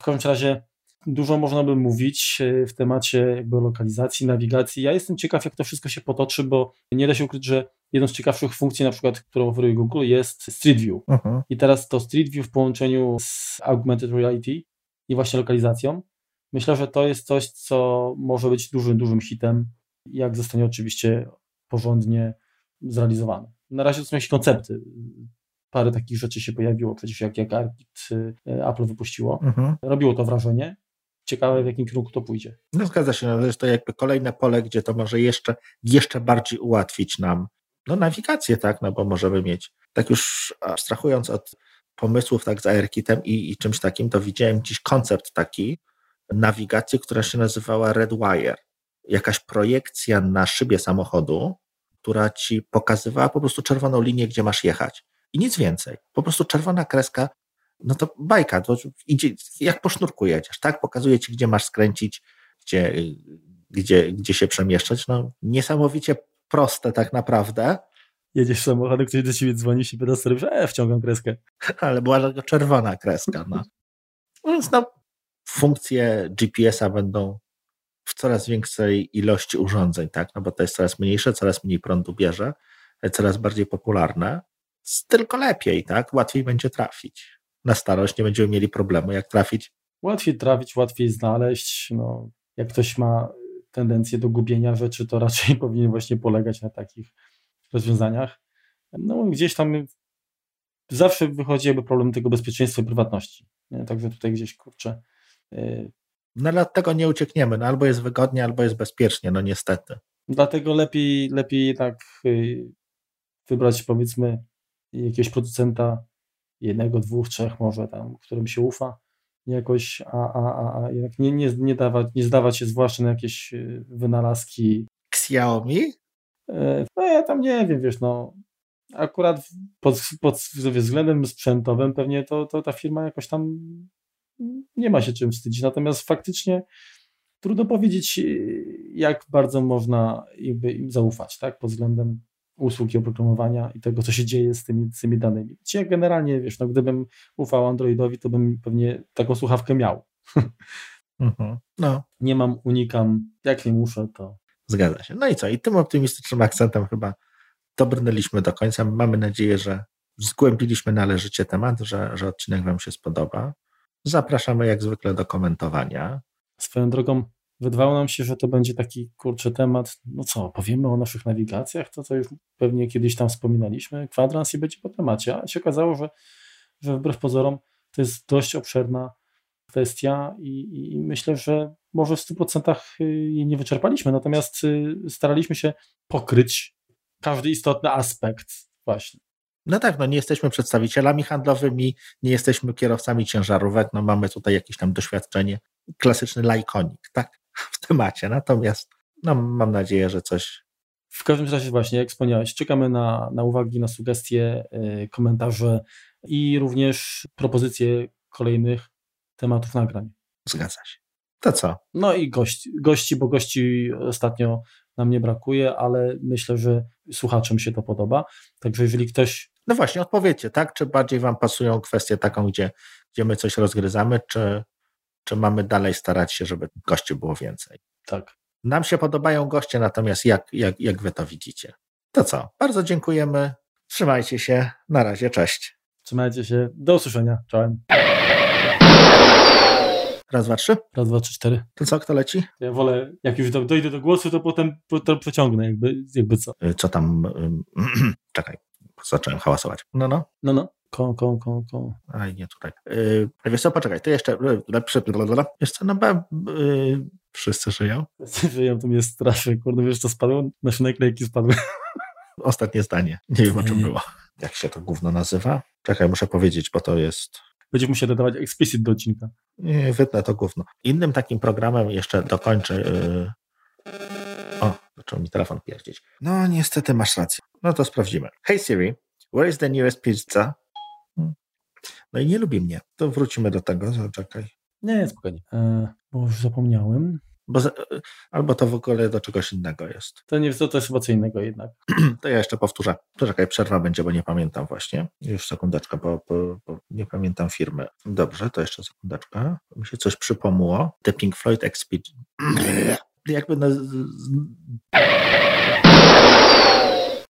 W każdym razie dużo można by mówić e, w temacie jakby lokalizacji, nawigacji. Ja jestem ciekaw, jak to wszystko się potoczy, bo nie da się ukryć, że jedną z ciekawszych funkcji, na przykład, którą oferuje Google, jest Street View. Uh mhm. -huh. I teraz to Street View w połączeniu z Augmented Reality i właśnie lokalizacją Myślę, że to jest coś, co może być dużym, dużym hitem, jak zostanie oczywiście porządnie zrealizowane. Na razie to są jakieś koncepty. Parę takich rzeczy się pojawiło, przecież jak, jak ARKit y, Apple wypuściło. Mhm. Robiło to wrażenie. Ciekawe, w jakim kierunku to pójdzie. No zgadza się, no, to jest to jakby kolejne pole, gdzie to może jeszcze, jeszcze bardziej ułatwić nam no, nawigację, tak, no bo możemy mieć, tak już abstrahując od pomysłów tak z ARKitem i, i czymś takim, to widziałem dziś koncept taki, nawigację, która się nazywała Redwire. Jakaś projekcja na szybie samochodu, która ci pokazywała po prostu czerwoną linię, gdzie masz jechać. I nic więcej. Po prostu czerwona kreska, no to bajka, to idzie, jak po sznurku jedziesz, tak? Pokazuje ci, gdzie masz skręcić, gdzie, gdzie, gdzie się przemieszczać. No, niesamowicie proste tak naprawdę. Jedziesz samochodem, ktoś do ciebie dzwoni się pyta, że e, wciągam kreskę. Ale była czerwona kreska, no. Więc no, funkcje GPS-a będą w coraz większej ilości urządzeń, tak? No bo to jest coraz mniejsze, coraz mniej prądu bierze, coraz bardziej popularne. Tylko lepiej, tak? Łatwiej będzie trafić. Na starość nie będziemy mieli problemu, jak trafić. Łatwiej trafić, łatwiej znaleźć. No, jak ktoś ma tendencję do gubienia rzeczy, to raczej [LAUGHS] powinien właśnie polegać na takich rozwiązaniach. No, gdzieś tam zawsze wychodzi jakby problem tego bezpieczeństwa i prywatności. Nie? Także tutaj gdzieś kurczę no od tego nie uciekniemy, no albo jest wygodnie, albo jest bezpiecznie, no niestety. Dlatego lepiej, lepiej jednak y, wybrać powiedzmy jakiegoś producenta, jednego, dwóch, trzech może tam, którym się ufa jakoś, a, a, a, a nie, nie, nie, dawać, nie zdawać się zwłaszcza na jakieś y, wynalazki. Xiaomi? E, no ja tam nie wiem, wiesz, no akurat pod, pod względem sprzętowym pewnie to, to ta firma jakoś tam nie ma się czym wstydzić, natomiast faktycznie trudno powiedzieć, y, jak bardzo można im zaufać, tak, pod względem usług i oprogramowania i tego, co się dzieje z tymi, z tymi danymi. Ja generalnie, wiesz, no, gdybym ufał Androidowi, to bym pewnie taką słuchawkę miał. [LAUGHS] Mhm. No. Nie mam, unikam, jak nie muszę, to... Zgadza się. No i co? I tym optymistycznym akcentem chyba dobrnęliśmy do końca. Mamy nadzieję, że zgłębiliśmy należycie temat, że, że odcinek Wam się spodoba. Zapraszamy jak zwykle do komentowania. Swoją drogą, wydawało nam się, że to będzie taki kurczy temat. No co, powiemy o naszych nawigacjach, to co już pewnie kiedyś tam wspominaliśmy. Kwadrans i będzie po temacie. A się okazało, że, że wbrew pozorom to jest dość obszerna kwestia i, i myślę, że może w 100% jej nie wyczerpaliśmy, natomiast y, staraliśmy się pokryć każdy istotny aspekt właśnie. No tak, no nie jesteśmy przedstawicielami handlowymi, nie jesteśmy kierowcami ciężarówek, no mamy tutaj jakieś tam doświadczenie, klasyczny lajkonik, tak, [LAUGHS] w temacie, natomiast no, mam nadzieję, że coś... W każdym razie właśnie, jak wspomniałeś, czekamy na, na uwagi, na sugestie, yy, komentarze i również propozycje kolejnych tematów nagrań. Zgadza się. To co? No i gości, gości bo gości ostatnio nam nie brakuje, ale myślę, że słuchaczom się to podoba. Także jeżeli ktoś. No właśnie, odpowiedzcie, tak? Czy bardziej Wam pasują kwestie taką, gdzie, gdzie my coś rozgryzamy, czy, czy mamy dalej starać się, żeby gości było więcej? Tak. Nam się podobają goście, natomiast jak, jak, jak Wy to widzicie? To co? Bardzo dziękujemy. Trzymajcie się. Na razie, cześć. Trzymajcie się. Do usłyszenia. Czołem. Raz, dwa, trzy. Raz, dwa, trzy, cztery. To co, kto leci? Ja wolę, jak już dojdę do głosu, to potem to przeciągnę, jakby, jakby co. Y, co tam? [CLEARS THROAT] Czekaj, zacząłem hałasować. No, no. No, no. Ko, ko, ko, ko. Aj, nie tutaj. Yy, wiesz co, poczekaj, to jeszcze lepsze. Wiesz co, no bo yy, wszyscy żyją. Wszyscy żyją, to mnie straszy. Kurde, wiesz co spadło? Nasze naklejki spadły. [LAUGHS] Ostatnie zdanie. Nie wiem, o czym było. Jak się to gówno nazywa? Czekaj, muszę powiedzieć, bo to jest... Będziesz musiał dodawać explicit do odcinka. Nie, wytnę to gówno. Innym takim programem jeszcze dokończę. Yy... Zaczął mi telefon pierdzieć. No, niestety masz rację. No to sprawdzimy. Hey Siri, where is the nearest pizza? Hmm. No i nie lubi mnie. To wrócimy do tego. Zaczekaj. Nie, spokojnie. E, bo już zapomniałem. Bo, albo to w ogóle do czegoś innego jest. To nie to, to jest chyba co innego jednak. [CLEARS THROAT] To ja jeszcze powtórzę. Poczekaj, przerwa będzie, bo nie pamiętam właśnie. Już sekundeczkę, bo, bo, bo nie pamiętam firmy. Dobrze, to jeszcze sekundeczkę. Mi się coś przypomło. The Pink Floyd Expedition. [CLEARS THROAT] [CLEARS THROAT] Jakby no...